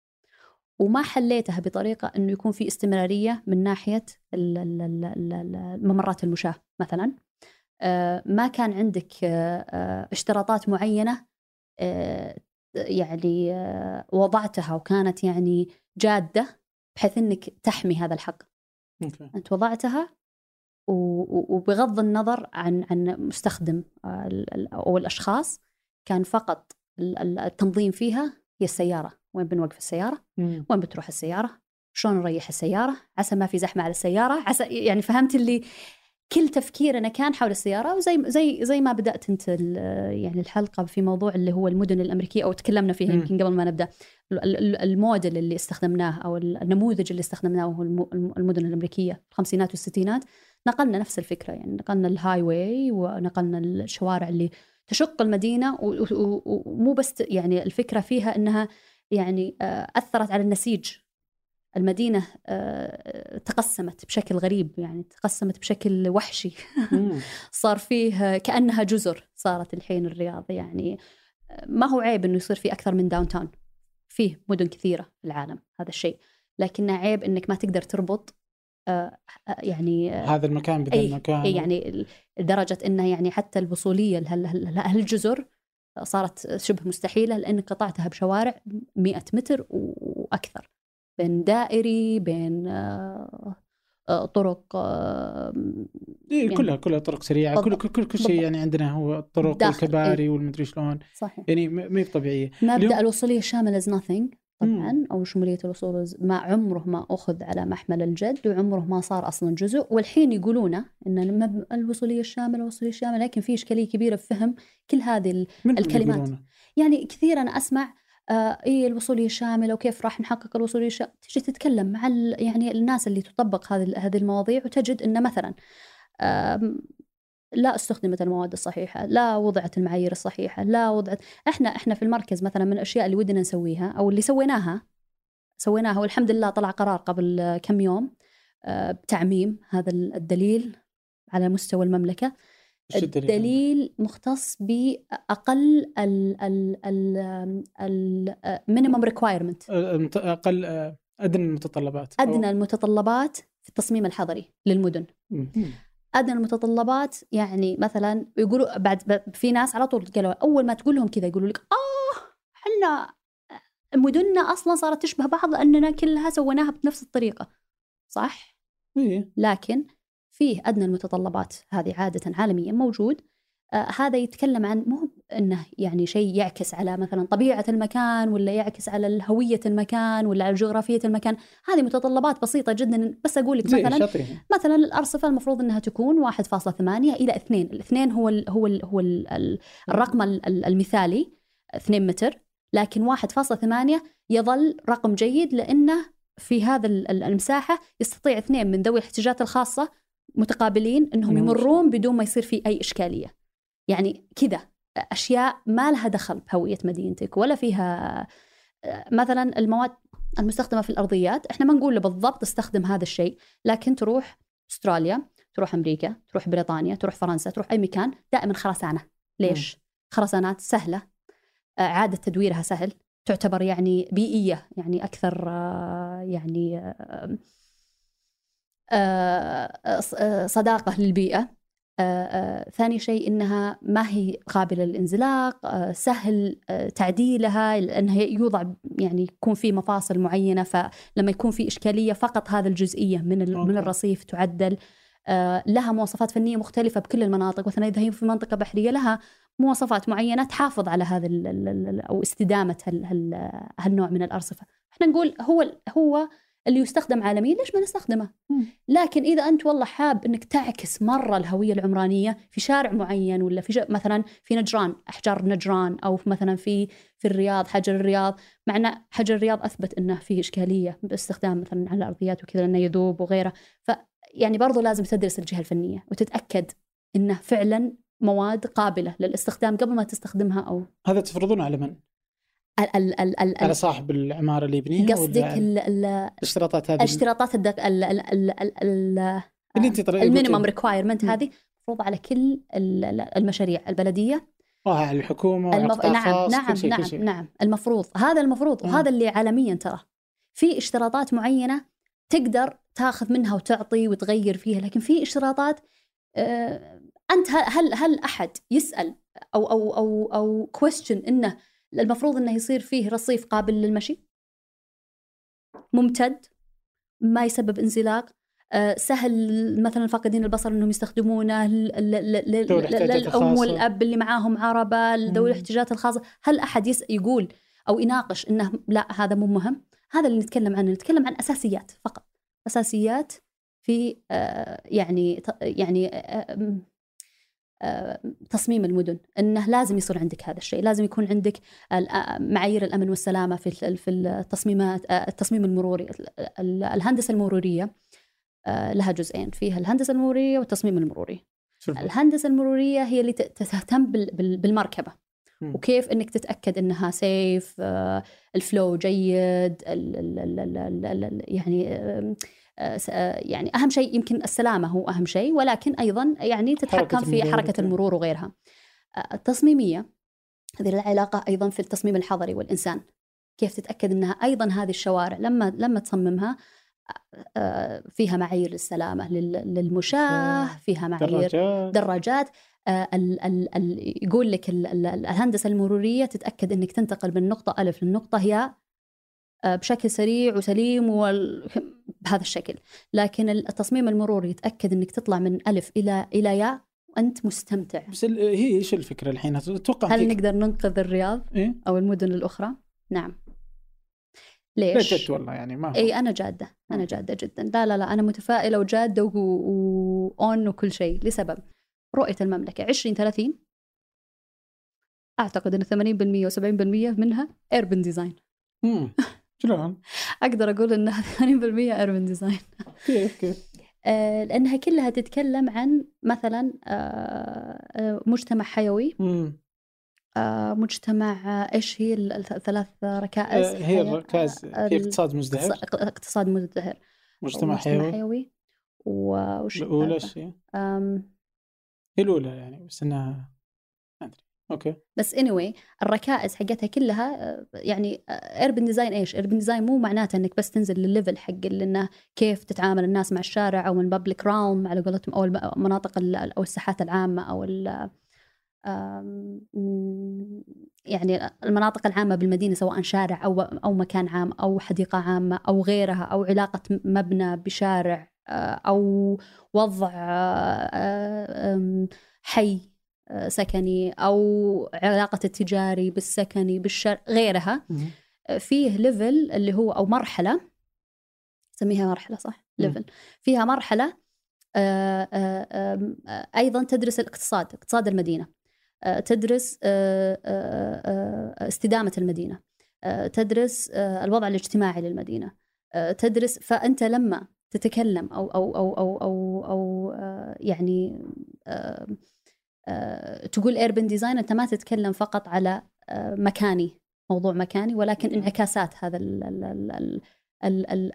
A: وما حليتها بطريقة إنه يكون في استمرارية من ناحية ال- ال- ال- ال- ال- ممرات المشاة مثلا. آه، ما كان عندك آه، اشتراطات معينة يعني وضعتها وكانت يعني جادة بحيث إنك تحمي هذا الحق.
B: أوكي.
A: أنت وضعتها وبغض النظر عن عن مستخدم آه، أو الأشخاص كان فقط ال- ال- التنظيم فيها هي السيارة. وين بنوقف السيارة؟
B: مم.
A: وين بتروح السيارة؟ شلون نريح السيارة؟ عسى ما في زحمة على السيارة؟ عسى يعني فهمت اللي كل تفكيرنا كان حول السيارة وزي زي زي ما بدأت أنت ال- يعني الحلقة في موضوع اللي هو المدن الأمريكية أو تكلمنا فيها. يمكن قبل ما ال- الموديل اللي استخدمناه أو النموذج اللي استخدمناه هو الم- الم- المدن الأمريكية الخمسينات والستينات. نقلنا نفس الفكرة يعني نقلنا ال highway ونقلنا الشوارع اللي تشق و- ومو بس يعني الفكرة فيها أنها يعني آه، أثرت على النسيج. المدينة آه، تقسمت بشكل غريب يعني تقسمت بشكل وحشي. صار فيه كأنها جزر صارت الحين الرياض يعني آه، ما هو عيب أنه يصير في أكثر من داون تاون فيه مدن كثيرة في العالم هذا الشيء. لكنه عيب أنك ما تقدر تربط آه، يعني
B: هذا المكان بذا
A: أي
B: المكان.
A: أي يعني لدرجة أنه يعني حتى الوصولية لهال- لهالجزر صارت شبه مستحيلة لأنك قطعتها بشوارع 100 متر وأكثر. بين دائري بين آه، آه، طرق آه،
B: إيه
A: يعني-
B: كلها كلها طرق سريعة كل
A: بالضبط.
B: كل كل, كل شيء. يعني عندنا هو الطرق
A: داخل،
B: والكباري والمدري شلون
A: صحيح
B: يعني ما هي طبيعية
A: مبدأ
B: اليوم-
A: الوصولية الشاملة is nothing طبعا
B: مم.
A: أو شمولية الوصول is- ما عمره ما أخذ على محمل الجد وعمره ما صار أصلا جزء والحين يقولونه أن المب- الوصولية الشاملة الوصولية الشاملة لكن في إشكالية كبيرة في فهم كل هذه الكلمات. يعني كثير أنا أسمع آه إيه الوصوليه الشامله وكيف راح نحقق الوصوليه الشامله تجي تتكلم مع يعني الناس اللي تطبق هذه هذه المواضيع وتجد إن مثلا لا استخدمت المواد الصحيحة، لا وضعت المعايير الصحيحة، لا وضعت إحنا إحنا في المركز مثلا من الأشياء اللي ودنا نسويها أو اللي سويناها سويناها والحمد لله طلع قرار قبل كم يوم آه، بتعميم هذا الدليل على مستوى المملكة.
B: إيش الدليل؟
A: مختص بأقل ال
B: minimum requirement أقل أدنى المتطلبات
A: أدنى المتطلبات في التصميم الحضري للمدن. أدنى المتطلبات يعني مثلا يقولوا بعد ب- في ناس على طول قالوا أول ما تقول لهم كذا يقولوا لك آه إحنا مدننا أصلا صارت تشبه بعض لأننا كلها سويناها بنفس الطريقة صح
B: إيه.
A: لكن فيه أدنى المتطلبات. هذه عادة عالميا موجود. آه هذا يتكلم عن مو إنه يعني شيء يعكس على مثلا طبيعة المكان ولا يعكس على هويه المكان ولا على جغرافية المكان. هذه متطلبات بسيطة جدا. بس أقول لك مثلا
B: شاطرين.
A: مثلا الارصفه المفروض إنها تكون 1.8 إلى 2 الاثنين هو ال هو ال هو ال ال الرقم ال- ال- المثالي 2 متر. لكن 1.8 يظل رقم جيد لأنه في هذا ال- ال- المساحة يستطيع اثنين من ذوي الاحتياجات الخاصة متقابلين
B: إنهم
A: يمرون بدون ما يصير في أي إشكالية. يعني كذا أشياء ما لها دخل بهوية مدينتك ولا فيها مثلا المواد المستخدمة في الأرضيات إحنا ما نقول له بالضبط استخدم هذا الشيء لكن تروح أستراليا تروح أمريكا تروح بريطانيا تروح فرنسا تروح أي مكان دائما خرسانة. ليش؟ خرسانات سهلة آه، اعاده تدويرها سهل تعتبر يعني بيئية يعني أكثر آه، يعني آه، آه، آه، صداقة للبيئة. آه، آه، ثاني شيء إنها ما هي قابلة للانزلاق سهل تعديلها لأنها يوضع يعني يكون في مفاصل معينة فلما يكون في إشكالية فقط هذه الجزئية من من. الرصيف تعدل. لها مواصفات فنية مختلفة بكل المناطق. مثلا إذا هي في منطقة بحرية لها مواصفات معينة تحافظ على هذا ال- ال- هال هال هالنوع من الأرصفة. إحنا نقول هو هو اللي يستخدم عالميا ليش ما نستخدمه
B: مم.
A: لكن إذا أنت والله حاب إنك تعكس مرة الهوية العمرانية في شارع معين ولا في مثلا في نجران أحجار نجران أو مثلا في في الرياض حجر الرياض مع إن حجر الرياض أثبت إنه فيه إشكالية باستخدام مثلا على الأرضيات وكذا انه يذوب وغيره ف يعني برضو لازم تدرس الجهة الفنية وتتأكد إنه فعلا مواد قابلة للاستخدام قبل ما تستخدمها أو
B: هذا تفرضونه على من؟
A: ال ال ال ال
B: على صاحب العماره اللي يبنيها
A: قصدك
B: الاشتراطات هذه
A: الاشتراطات الدق ال ال ال ال ال
B: اللي انت طريقة
A: ال minimum
B: requirement.
A: هذه مفروض على كل ال- ال- المشاريع البلديه
B: آه على الحكومة
A: المف... نعم نعم
B: كل شيء
A: نعم
B: كل شيء.
A: نعم المفروض هذا المفروض. وهذا اللي عالميا ترى في اشتراطات معينه تقدر تاخذ منها وتعطي وتغير فيها لكن في اشتراطات آه انت هل هل احد يسال أو أو أو أو كويستشن انه المفروض إنه يصير فيه رصيف قابل للمشي. ممتد ما يسبب انزلاق. آه، سهل مثلا فاقدين البصر إنهم يستخدمونه
B: للأم.
A: والأب اللي معاهم عربة
B: مم.
A: ذوي الاحتياجات الخاصة. هل أحد يقول أو يناقش إنه لا هذا مو مهم؟ هذا اللي نتكلم عنه. نتكلم عن أساسيات فقط. أساسيات في آه، يعني يعني آه، تصميم المدن إنه لازم يصير عندك هذا الشيء لازم يكون عندك آه، معايير الأمن والسلامة في في التصميمات آه، التصميم المروري ال- ال- الهندسة المرورية آه، لها جزئين فيها الهندسة المرورية والتصميم المروري.
B: شوف.
A: الهندسة المرورية هي اللي تهتم بال- بال-
B: بالمركبة.
A: وكيف إنك تتأكد إنها سيف الفلو جيد ال ال ال ال ال ال يعني يعني أهم شيء يمكن السلامة هو أهم شيء ولكن أيضا يعني تتحكم
B: حركة
A: في
B: حركة.
A: المرور وغيرها. آه، التصميمية هذه لها علاقة أيضا في التصميم الحضري والإنسان. كيف تتأكد إنها أيضا هذه الشوارع؟ لما لما تصممها آه، فيها معايير للسلامة لل- للمشاة فيها معايير
B: دراجات.
A: دراجات. آه، ال ال ال يقول لك ال ال الهندسة المرورية تتأكد إنك تنتقل من نقطة ألف للنقطه آه، بشكل سريع وسليم وال... بهذا الشكل. لكن التصميم المروري يتأكد إنك تطلع من ألف إلى إلى ياء وأنت مستمتع.
B: بس هي إيش الفكرة الحين؟ أتوقع
A: هل
B: فيك-
A: نقدر ننقذ الرياض
B: إيه؟
A: أو المدن الأخرى؟ نعم. ليش؟
B: جد والله يعني ما هو.
A: إي أنا جادة
B: أنا.
A: جادة جدا. لا لا لا أنا متفائلة وجادة وأون وكل شيء. لسبب رؤية المملكة. 2030 أعتقد إن 80% و70% منها urban
B: design. شلون؟
A: أقدر أقول انها 80% urban design
B: كيف كيف؟
A: آه لأنها كلها تتكلم عن مثلا آه آه مجتمع حيوي.
B: مم.
A: آه مجتمع إيش هي ال- الث- الثلاث ركائز؟
B: هي
A: حياة-
B: الركائز في
A: ال-
B: اقتصاد مزدهر؟
A: اقتص- اقتصاد مزدهر.
B: مجتمع حيوي؟
A: حيوي. و- وش الأولى؟
B: شيء؟ هي الأولى يعني بس إنها okay
A: بس anyway الركائز حقتها كلها آه، يعني urban design إيش؟ urban design مو معناته إنك بس تنزل لل level حق إنه كيف تتعامل الناس مع الشارع أو ال public realm على قولتهم أو المناطق أو الساحات العامة أو يعني المناطق العامة بالمدينة سواء شارع أو أو مكان عام أو حديقة عامة أو غيرها أو علاقة مبنى بشارع آه، أو وضع آه، حي آه، سكني أو علاقة التجاري بالسكني بالشارع غيرها. فيه level اللي هو أو مرحلة نسميها مرحلة صح؟ level. فيها مرحلة أيضا تدرس الاقتصاد اقتصاد المدينة. آه، تدرس آه، آه، استدامة المدينة. تدرس الوضع الاجتماعي للمدينة. تدرس فأنت لما تتكلم أو أو أو أو أو, أو يعني تقول ايربن ديزاين أنت ما تتكلم فقط على مكاني موضوع مكاني ولكن انعكاسات هذا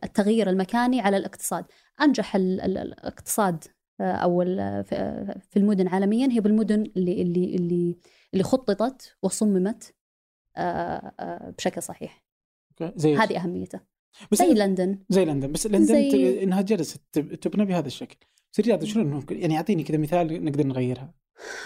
A: التغيير المكاني على الاقتصاد. أنجح الاقتصاد أو في المدن عالميا هي بالمدن اللي اللي اللي اللي خططت وصممت بشكل صحيح. زي هذه أهميته. بس زي لندن.
B: زي لندن بس لندن زي... إنها جلست تبنى بهذا الشكل. بس الرياض شلون يعني أعطيني كذا مثال نقدر نغيرها.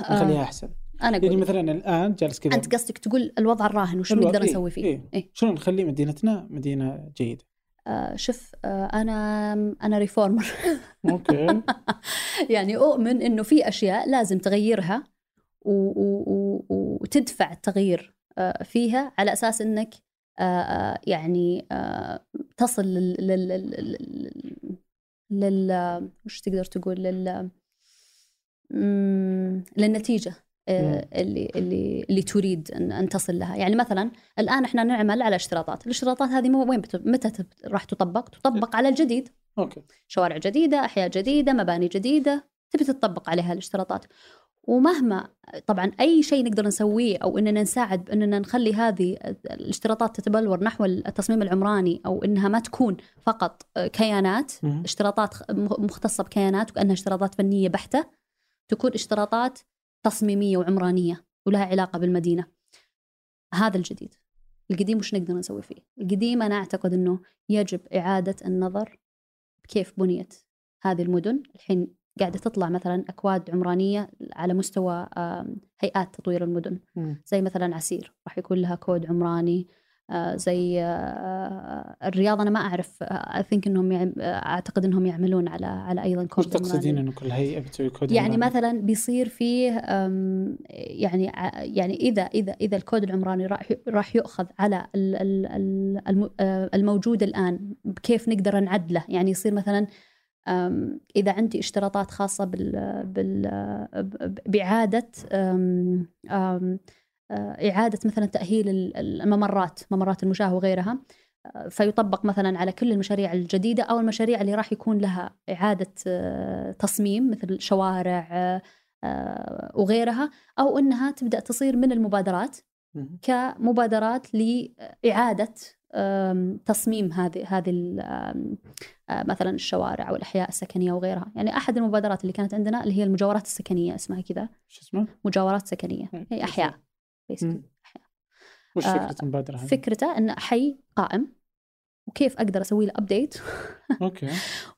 B: نخليها أحسن أنا يعني مثلا الآن جالس كذا
A: أنت قصدك تقول الوضع الراهن وش نقدر إيه نسوي فيه؟ إيه؟
B: إيه؟ شلون نخلي مدينتنا مدينة جيدة؟
A: آه شوف آه أنا أنا reformer
B: okay
A: يعني أؤمن إنه في أشياء لازم تغيرها وتدفع التغيير آه فيها على أساس إنك آه, آه، يعني آه تصل لل لل لل وش تقدر تقول لل للنتيجة آه، اللي اللي اللي تريد أن, أن تصل لها، يعني مثلا الآن إحنا نعمل على اشتراطات، الاشتراطات هذه وين متى راح تطبق؟ تطبق على الجديد.
B: أوكي.
A: شوارع جديدة، أحياء جديدة، مباني جديدة، تبي تطبق عليها الاشتراطات. ومهما طبعا أي شيء نقدر نسويه أو إننا نساعد باننا نخلي هذه الاشتراطات تتبلور نحو التصميم العمراني أو إنها ما تكون فقط كيانات اشتراطات مختصة بكيانات وكأنها اشتراطات فنية بحتة تكون اشتراطات تصميمية وعمرانية ولها علاقة بالمدينة. هذا الجديد القديم وش نقدر نسوي فيه؟ القديم أنا أعتقد أنه يجب إعادة النظر كيف بنيت هذه المدن. الحين قاعدة تطلع مثلا أكواد عمرانية على مستوى هيئات تطوير المدن. زي مثلا عسير راح يكون لها كود عمراني. زي آه، الرياض. أنا ما أعرف I think إنهم يعم أعتقد إنهم يعملون على على أيضا
B: كود وش تقصدين إنه كل هيئه بتسوي كود
A: يعني عمراني؟ مثلا بيصير فيه يعني يعني إذا إذا إذا الكود العمراني راح راح يؤخذ على آه، الموجود الآن كيف نقدر نعدله؟ يعني يصير مثلا إذا عندي اشتراطات خاصة بال بال باعاده آه، إعادة مثلا تأهيل الممرات ممرات المشاة وغيرها آه، فيطبق مثلا على كل المشاريع الجديدة أو المشاريع اللي راح يكون لها إعادة آه، تصميم مثل شوارع وغيرها أو أنها تبدأ تصير من المبادرات كمبادرات لإعادة تصميم هذه هذه مثلا الشوارع أو الاحياء السكنية وغيرها، يعني أحد المبادرات اللي كانت عندنا اللي هي المجاورات السكنية اسمها كذا.
B: شو اسمه؟
A: مجاورات سكنية، هي
B: أحياء. وش آه، فكرة المبادرة هذه؟
A: فكرته أن حي قائم وكيف أقدر أسوي له update
B: okay.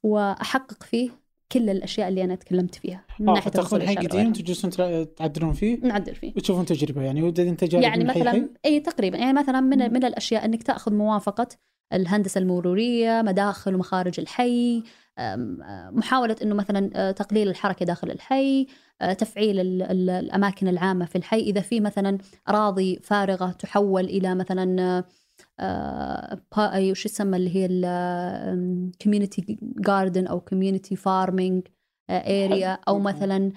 A: وأحقق فيه كل الأشياء اللي أنا تكلمت فيها من
B: آه ناحية تاخذون حي قديم تجلسون تعدلون فيه؟
A: نعدل فيه.
B: وتشوفون تجربة يعني تجارب
A: يعني مثلا إي تقريبا. يعني مثلا من من الأشياء إنك تأخذ موافقة الهندسة المرورية مداخل ومخارج الحي محاولة إنه مثلا تقليل الحركة داخل الحي تفعيل الأماكن العامة في الحي. إذا في مثلا أراضي فارغة تحول إلى مثلا وش يسمى اللي هي ال community garden أو community farming area أو مثلا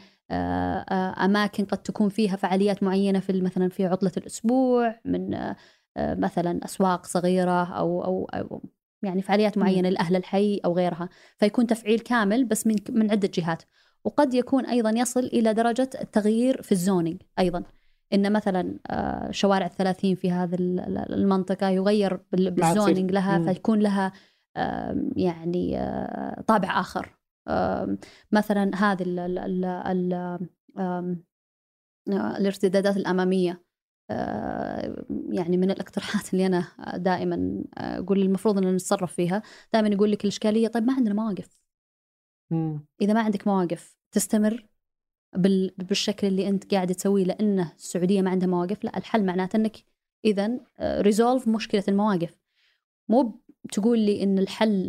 A: أماكن قد تكون فيها فعاليات معينة في مثلا في عطلة الأسبوع من مثلا أسواق صغيرة أو أو, أو يعني فعاليات معينة لأهل الحي أو غيرها فيكون تفعيل كامل بس من من عدة جهات. وقد يكون أيضا يصل إلى درجة التغيير في ال zoning أيضا. إن مثلا آه، شوارع الثلاثين في هذه المنطقة يغير بال zoning لها فيكون لها يعني آه، طابع آخر. مثلا هذه آه، الارتدادات الأمامية. يعني من الاقتراحات اللي أنا دائما أقول المفروض إن نتصرف فيها دائما يقول لك الإشكالية طيب ما عندنا مواقف. إذا ما عندك مواقف تستمر بالشكل اللي أنت قاعد تسويه لأنه السعودية ما عندها مواقف لا الحل معناته إنك اذا resolve مشكلة المواقف. مو تقول لي إن الحل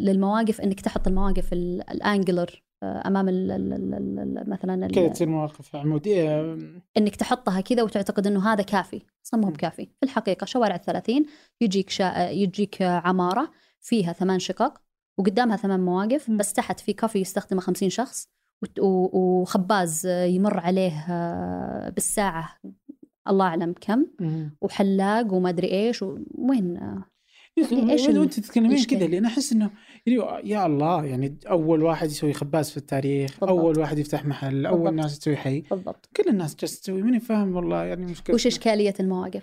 A: للمواقف إنك تحط المواقف ال angular آه، أمام ال ال مثلا
B: كذا تصير مواقف عموديه
A: إنك تحطها كذا وتعتقد إنه هذا كافي. أصلا مو بكافي. في الحقيقة شوارع الثلاثين يجيك شا... يجيك عمارة فيها ثمان شقق وقدامها ثمان مواقف بس تحت في كافي يستخدمه خمسين شخص وخباز يمر عليه آه، بالساعة. الله أعلم كم. وحلاق وما أدري إيش وين؟
B: وانت تتكلمين كذا؟ لأن أحس إنه يعني يا الله يعني أول واحد يسوي خباز في التاريخ بالضبط. أول واحد يفتح محل بالضبط. اول ناس تسوي حي. بالضبط. كل الناس جالسة تسوي ماني فاهم والله يعني
A: مشكلة. وش إشكالية المواقف؟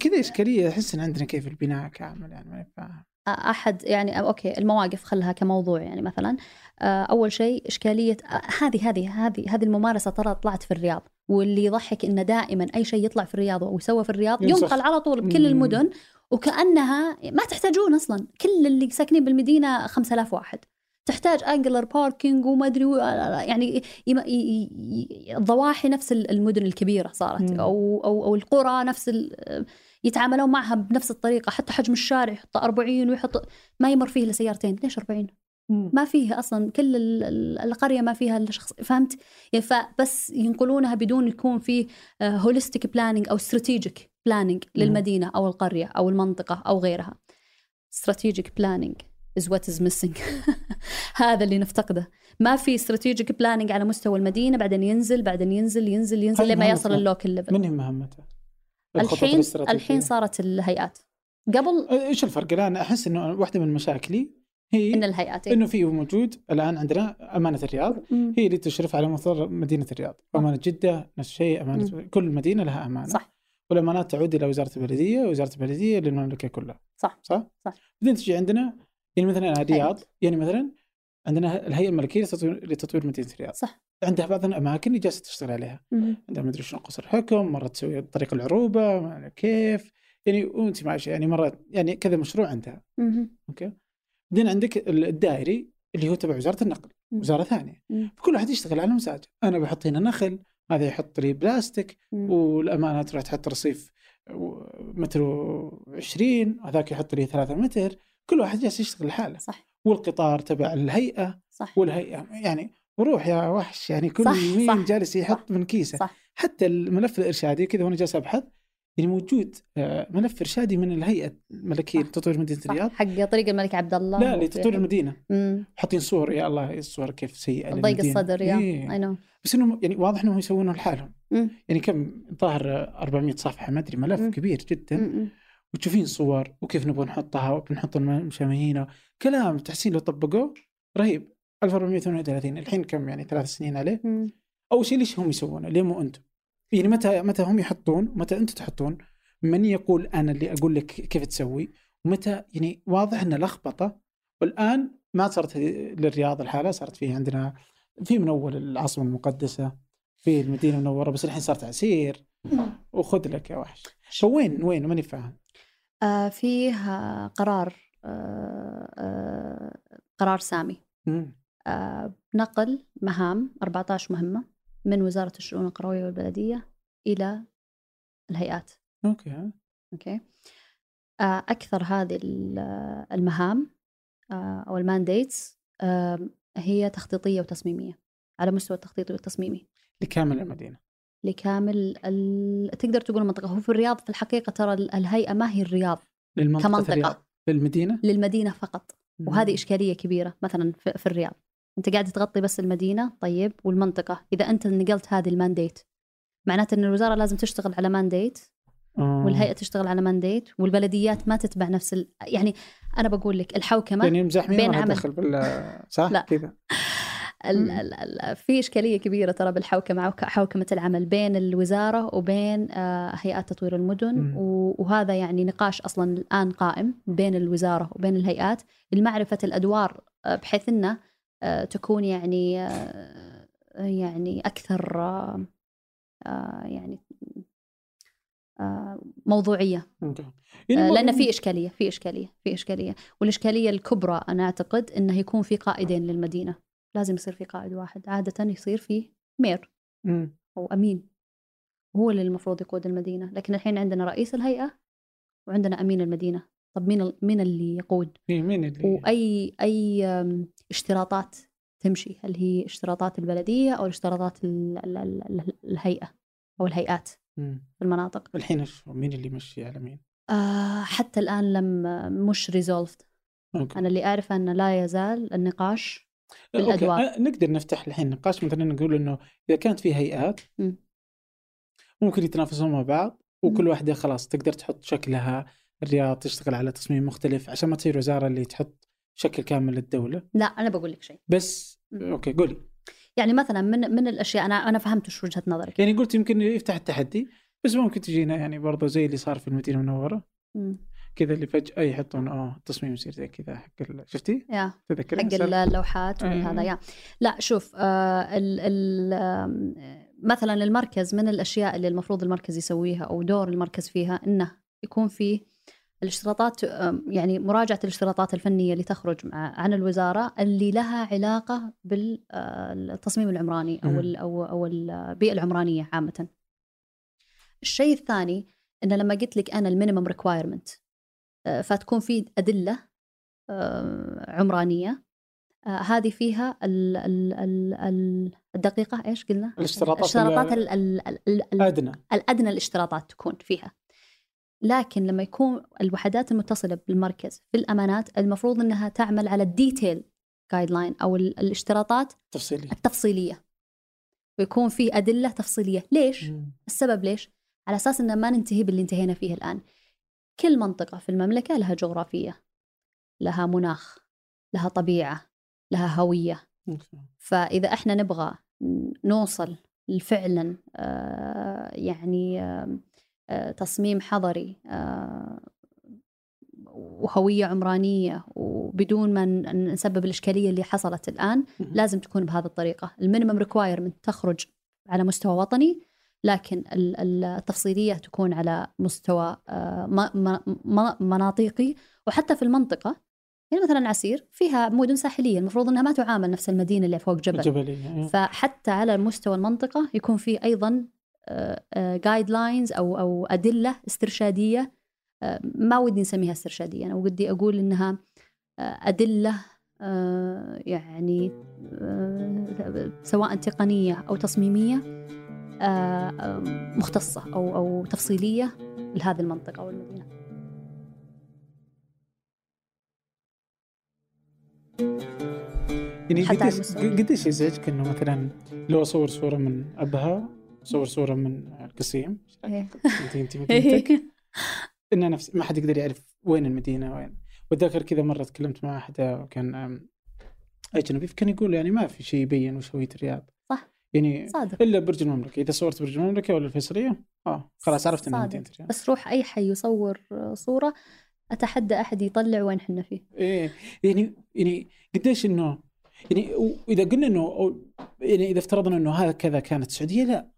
B: كذا إشكالية أحس إن عندنا كيف البناء كامل يعني ماني فاهم.
A: أحد يعني أوكي المواقف خلها كموضوع يعني مثلا. أول شيء إشكالية هذه هذه هذه هذه الممارسة ترى طلعت في الرياض. واللي يضحك انه دائما أي شيء يطلع في الرياض أو يسوى في الرياض ينقل على طول بكل المدن. وكأنها ما تحتاجون أصلا. كل اللي ساكنين بالمدينة 5000 واحد. تحتاج angular parking وما أدري يعني الضواحي نفس المدن الكبيرة صارت. أو أو أو القرى نفس يتعاملون معها بنفس الطريقة. حتى حجم الشارع يحط 40 ويحط ما يمر فيه إلا سيارتين. ليش 40 ما فيه أصلا. كل القرية ما فيها إلا شخص. فهمت؟ يعني فبس ينقلونها بدون يكون في holistic planning أو strategic planning للمدينة أو القرية أو المنطقة أو غيرها. strategic planning is what is missing. هذا اللي نفتقده. ما في strategic planning على مستوى المدينة بعدين ينزل بعدين ينزل ينزل ينزل لما يصل اللوكل ليفل
B: من هي مهمته؟
A: الحين الحين صارت الهيئات. قبل
B: إيش الفرق الآن؟ أحس إنه واحدة من مشاكلي هي
A: إن الهيئات
B: إنه في موجود الآن عندنا أمانة الرياض. مم. هي اللي تشرف على مصدر مدينة الرياض. أمانة جدة نفس الشيء أمانة مم. كل مدينة لها أمانة. صح. والامانات تعود إلى وزارة البلدية ووزاره البلدية للمملكة كلها.
A: صح
B: صح؟ صح. بعدين تجي عندنا يعني مثلا الرياض يعني مثلا عندنا الهيئة الملكية لتطوير مدينة الرياض. صح. عندها بعض الأماكن اللي جالسة تشتغل عليها. مم. عندها ما ادري شلون قصر حكم مره تسوي طريق العروبة كيف. يعني وأنت ماشي يعني مره يعني كذا مشروع عندها. مم. أوكي؟ بعدين عندك الدائري اللي هو تبع وزارة النقل مم. وزارة ثانية. مم. فكل واحد يشتغل على مزاجه أنا بحط هنا نخل هذا يحط لي بلاستيك. والأمانة تروح تحط رصيف متر و20 هذاك يحط لي 3 متر كل واحد جالس يشتغل لحاله. صح. والقطار تبع الهيئة صح. والهيئة يعني وروح يا وحش يعني كل صح مين صح جالس يحط صح من كيسة. صح. حتى الملف الإرشادي كذا وأنا جالس أبحث يعني موجود آه، ملف إرشادي من الهيئة الملكية لتطوير مدينة الرياض
A: حق طريق الملك عبد الله
B: لا لتطوير المدينة حاطين صور يا الله الصور كيف سيئة
A: ضيق الصدر يا إيه.
B: اي نو بس انه يعني واضح إنهم يسوونه لحالهم يعني كم ظاهر 400 صفحة ما أدري ملف مم. كبير جدا مم. وتشوفين صور وكيف نبغى نحطها وبنحط المشامهين كلام تحسين لو طبقوه رهيب 1438 الحين كم يعني ثلاث سنين عليه مم. أول شيء ليش هم يسوونه؟ ليه مو أنتم؟ يعني متى متى هم يحطون متى أنتم تحطون؟ من يقول أنا اللي أقول لك كيف تسوي؟ ومتى يعني واضح إن لخبطة. والآن ما صارت للرياض الحالة صارت فيه عندنا في من أول العاصمة المقدسة في المدينة المنورة بس الحين صارت عسير وخذ لك يا وحش. فوين وين؟ ماني فاهم.
A: آه فيه قرار آه آه قرار سامي. آه نقل مهام 14 مهمة. من وزارة الشؤون القروية والبلدية إلى الهيئات.
B: okay.
A: okay؟ آه أكثر هذه المهام آه أو ال mandates آه هي تخطيطية وتصميمية على مستوى التخطيط والتصميمي
B: لكامل المدينة.
A: لكامل ال... تقدر تقول المنطقة. هو في الرياض في الحقيقة ترى الهيئة ما هي الرياض
B: للمنطقة كمنطقة. الرياض. للمدينة
A: للمدينة فقط. وهذه إشكالية كبيرة مثلا في الرياض. أنت قاعد تغطي بس المدينة طيب والمنطقة. إذا أنت نقلت هذه ال mandate معناته أن الوزارة لازم تشتغل على mandate آه. والهيئة تشتغل على mandate والبلديات ما تتبع نفس ال... يعني أنا بقول لك الحوكمة
B: يعني مزاحمين بين عمل. بال... صح؟ لا. كذا.
A: ال ال في إشكالية كبيرة ترى بالحوكمة حوكمة العمل بين الوزارة وبين آه، هيئات تطوير المدن. وهذا يعني نقاش أصلا الآن قائم بين الوزارة وبين الهيئات. لمعرفة الأدوار آه، بحيث آه، تكون يعني يعني أكثر آه يعني آه موضوعية.
B: okay
A: آه
B: يعني
A: لأن في إشكالية في إشكالية في إشكالية. والإشكالية الكبرى أنا أعتقد إنه يكون في قائدين للمدينة. لازم يصير في قائد واحد. عادة يصير في mayor
B: مم.
A: أو أمين. هو اللي المفروض يقود المدينة. لكن الحين عندنا رئيس الهيئة وعندنا أمين المدينة. طب مين مين اللي يقود
B: مين اللي
A: واي أي اشتراطات تمشي هل هي اشتراطات البلدية أو اشتراطات ال- ال- ال- ال- الهيئة أو الهيئات
B: مم.
A: في المناطق
B: الحين مين اللي يمشي على مين؟
A: آه حتى الآن لم مش ريزولفد أنا اللي أعرفه انه لا يزال النقاش
B: Okay.
A: بالأدوار.
B: أه، نقدر نفتح الحين نقاش مثلا نقول إنه إذا كانت في هيئات
A: مم.
B: ممكن يتنافسون مع بعض. وكل واحدة خلاص تقدر تحط شكلها الرياض تشتغل على تصميم مختلف عشان ما تصير وزارة اللي تحط شكل كامل للدولة
A: لا أنا بقول لك شيء
B: بس. okay قولي
A: يعني مثلا من من الأشياء أنا أنا فهمت وش وجهة نظرك
B: يعني قلت يمكن يفتح التحدي بس ممكن تجينا يعني برضه زي اللي صار في المدينة
A: المنورة.
B: كذا اللي فجأة يحطون آه التصميم يصير زي كذا حق شفتي؟
A: يا
B: تذكرين؟
A: حق اللوحات. وهذا يا لا شوف آه ال ال مثلا المركز من الأشياء اللي المفروض المركز يسويها أو دور المركز فيها إنه يكون فيه الاشتراطات يعني مراجعة الاشتراطات الفنية اللي تخرج مع عن الوزارة اللي لها علاقة بالتصميم العمراني أو
B: مم.
A: ال أو أو البيئة العمرانية عامة. الشيء الثاني انه لما قلت لك أنا ال minimum requirement فتكون في أدلة آه، عمرانية آه، هذه فيها ال ال ال ال الدقيقة إيش قلنا؟
B: الاشتراطات
A: الاشتراطات
B: ال-
A: ال- ال- ال- ال-
B: أدنى
A: الأدنى الاشتراطات تكون فيها لكن لما يكون الوحدات المتصلة بالمركز في الأمانات المفروض إنها تعمل على ال detail guideline ال- الاشتراطات
B: تفصيلي
A: التفصيلية. ويكون في أدلة تفصيلية. ليش؟
B: مم.
A: السبب ليش؟ على أساس ان ما ننتهي باللي انتهينا فيه الآن. كل منطقة في المملكة لها جغرافية لها مناخ لها طبيعة لها هوية.
B: Okay.
A: فإذا إحنا نبغى نوصل فعلا آه، يعني تصميم حضري آه، وهوية عمرانية وبدون ما نسبب الإشكالية اللي حصلت الآن. لازم تكون بهذه الطريقة ال minimum requirement تخرج على مستوى وطني لكن ال- ال- التفصيلية تكون على مستوى آه، مناطقي وحتى في المنطقة يعني مثلا عسير فيها مدن ساحلية المفروض أنها ما تعامل نفس المدينة اللي فوق جبل
B: جبلية إيه.
A: فحتى على مستوى المنطقة يكون في أيضا جايد لاينز أو أو أدلة استرشادية. آه، ما ودي نسميها استرشادية. أنا ودي آه، أدلة آه، يعني آه، سواء تصميمية آه، آه، مختصة أو أو تفصيلية لهذه المنطقة أو المدينة.
B: يعني قديش. قديش يزعجك إنه مثلا لو أصور صورة من أبها صور صورة من القصيم.
A: إيه.
B: انت مدينتك انه نفس ما حد يقدر يعرف وين المدينة وين. وأتذكر كذا مرة تكلمت مع أحد كان أجنبي فكان يقول يعني ما في شيء يبين وش هويه الرياض
A: صح.
B: يعني
A: صادق.
B: إلا برج المملكة. إذا صورت برج المملكة ولا الفيصلية آه خلاص عرفت
A: إنها.
B: مدينة الرياض
A: بس روح أي حي يصور صورة أتحدى أحد يطلع وين حنا فيه.
B: إيه. يعني يعني قديش إنه يعني واذا قلنا إنه يعني إذا افترضنا إنه هذا كذا كانت السعودية لا.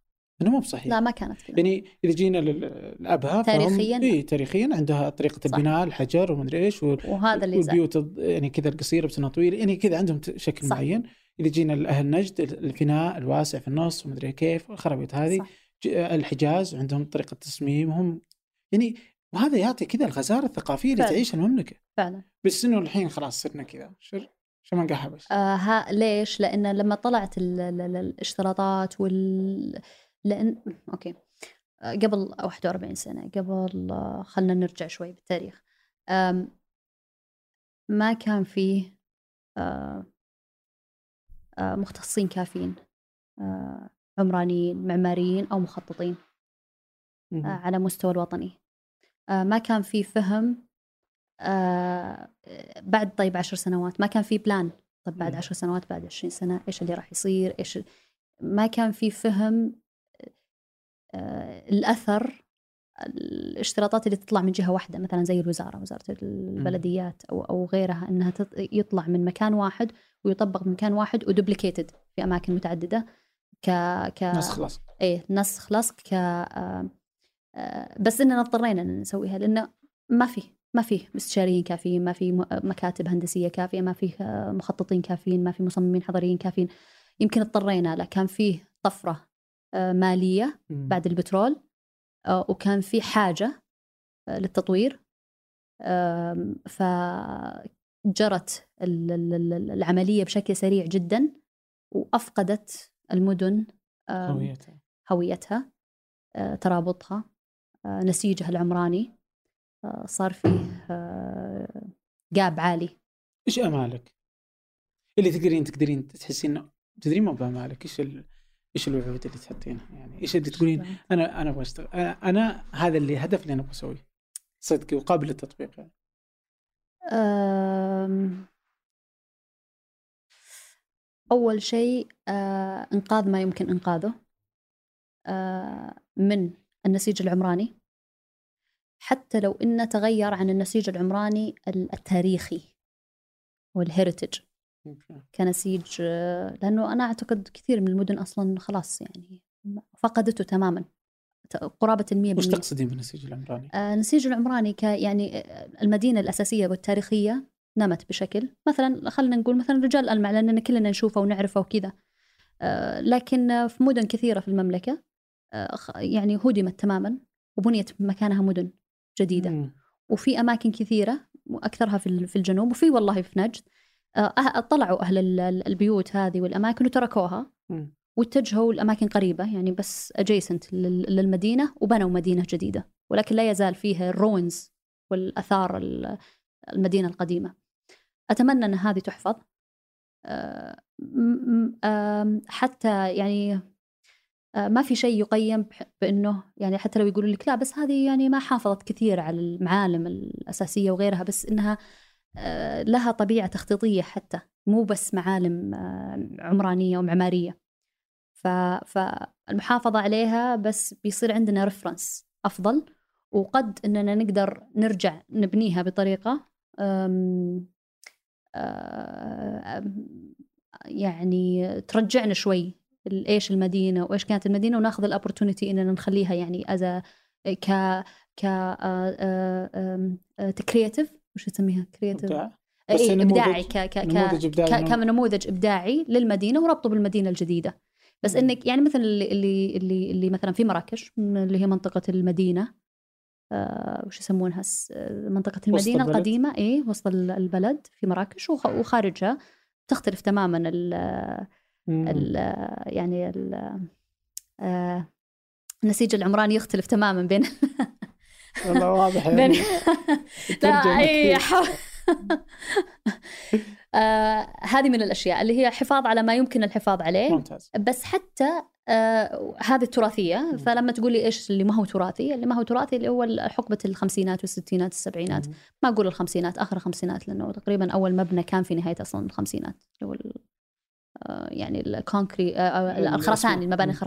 B: إنه مو بصحيح
A: لا ما كانت كذا
B: يعني إذا جينا لل- لابها فهم-
A: تاريخياً؟
B: اي تاريخيا عندها طريقة
A: صح.
B: البناء الحجر ومدري إيش
A: وهذا اللي
B: والبيوت يعني كذا القصيرة بسنة طويلة يعني كذا عندهم شكل
A: صح.
B: معين إذا جينا لأهل نجد الفناء الواسع في النص ومدري كيف الخرابيط هذه
A: صح.
B: الحجاز عندهم طريقة تصميمهم يعني وهذا يعطي كذا الغزارة الثقافية اللي
A: فعلا.
B: تعيش المملكة
A: فعلا
B: بس إنه الحين خلاص صرنا كذا ما نقحبش
A: آه ها ليش؟ لأن لما طلعت ال ال ال الاشتراطات وال لأن أوكي قبل 41 سنة قبل خلنا نرجع شوي بالتاريخ ما كان فيه آه، آه، مختصين كافيين آه، عمرانيين معماريين أو مخططين. على مستوى الوطني ما كان في فهم بعد طيب عشر سنوات ما كان في بلان طيب بعد. عشر سنوات بعد عشرين سنة إيش اللي راح يصير إيش ما كان في فهم الأثر الاشتراطات اللي تطلع من جهة واحدة مثلا زي الوزارة وزارة البلديات أو أو غيرها أنها يطلع من مكان واحد ويطبق من مكان واحد ودوبليكيتد في أماكن متعددة ك ك
B: نسخ لصق.
A: إيه نسخ لصق ك آه، آه، بس إننا اضطرينا ان نسويها لأنه ما في ما في استشاريين كافيين ما في مكاتب هندسية كافية ما في آه، مخططين كافيين ما في مصممين حضريين كافيين. يمكن اضطرينا لا كان فيه طفرة آه، مالية
B: مم.
A: بعد البترول. آه، وكان في حاجة آه، للتطوير. فجرت ال- ال- ال- العملية بشكل سريع جدا وأفقدت المدن
B: هويتها.
A: هويتها ترابطها نسيجها العمراني. صار فيه جاب عالي.
B: إيش آمالك؟ اللي تقدرين تقدرين تحسين انه تدرين ما بآمالك إيش ال... إيش الوعود اللي تحطينها يعني إيش اللي تقولين؟ أنا أنا أبغى اشتغل أنا, هذا اللي هدف اللي أنا أبغى أسويه. صدقي وقابل للتطبيق. يعني.
A: أول شيء آه، إنقاذ ما يمكن إنقاذه آه، من النسيج العمراني. حتى لو إنه تغير عن النسيج العمراني ال- التاريخي والهيريتج. كنسيج لأنه أنا أعتقد كثير من المدن أصلا خلاص يعني فقدته تماما ت- قرابة المية
B: وش
A: بالمية.
B: تقصدين بالنسيج العمراني؟
A: آه، النسيج العمراني ك يعني المدينة الأساسية والتاريخية نمت بشكل. مثلا خلينا نقول مثلا رجال ألمع لأننا كلنا نشوفه ونعرفه وكذا. آه، لكن في مدن كثيرة في المملكة آه، يعني هدمت تماما وبنيت مكانها مدن جديدة.
B: مم.
A: وفي أماكن كثيرة وأكثرها في ال- الجنوب وفي والله في نجد. طلعوا أهل ال- ال- البيوت هذه والأماكن وتركوها. واتجهوا لأماكن قريبة يعني بس لل- للمدينة وبنوا مدينة جديدة ولكن لا يزال فيها الروينز والأثار ال- المدينة القديمة أتمنى أن هذه تحفظ آه، حتى يعني آه، ما في شيء يقيم بأنه يعني حتى لو يقولوا لك لا بس هذه يعني ما حافظت كثير على المعالم الأساسية وغيرها بس إنها آه، لها طبيعة تخطيطية حتى مو بس معالم آه، عمرانية ومعمارية. فالمحافظة عليها بس بيصير عندنا ريفرنس أفضل وقد أننا نقدر نرجع نبنيها بطريقة أم يعني ترجعنا شوي إيش المدينة وإيش كانت المدينة وناخذ ال opportunity إننا نخليها يعني as ك ك creative وش تسميها creative
B: إبداع. بس نموذج-
A: إبداعي ك ك
B: نموذج
A: ك
B: إبداعي
A: ك- كنموذج إبداعي للمدينة وربطه بالمدينة الجديدة بس. انك يعني مثلا اللي اللي اللي, اللي مثلا في مراكش اللي هي منطقة المدينة آه وش يسمونها منطقة
B: المدينة.
A: القديمة اي وسط ال- البلد في مراكش وخ- وخارجها تختلف تماما ال. ال يعني ال آه، النسيج العمراني يختلف تماما بين
B: والله واضح يعني
A: لا أي آه هذه من الأشياء اللي هي حفاظ على ما يمكن الحفاظ عليه
B: ممتاز
A: بس حتى آه هذه
B: التراثية.
A: فلما تقولي إيش اللي ما هو تراثي اللي ما هو تراثي اللي هو حقبة الخمسينات والستينات السبعينات
B: مم.
A: ما أقول الخمسينات آخر الخمسينات لأنه تقريبا أول مبنى كان في نهاية أصلا الخمسينات اللي هو آه، يعني الكونكري آه،. الخرساني المباني
B: مم.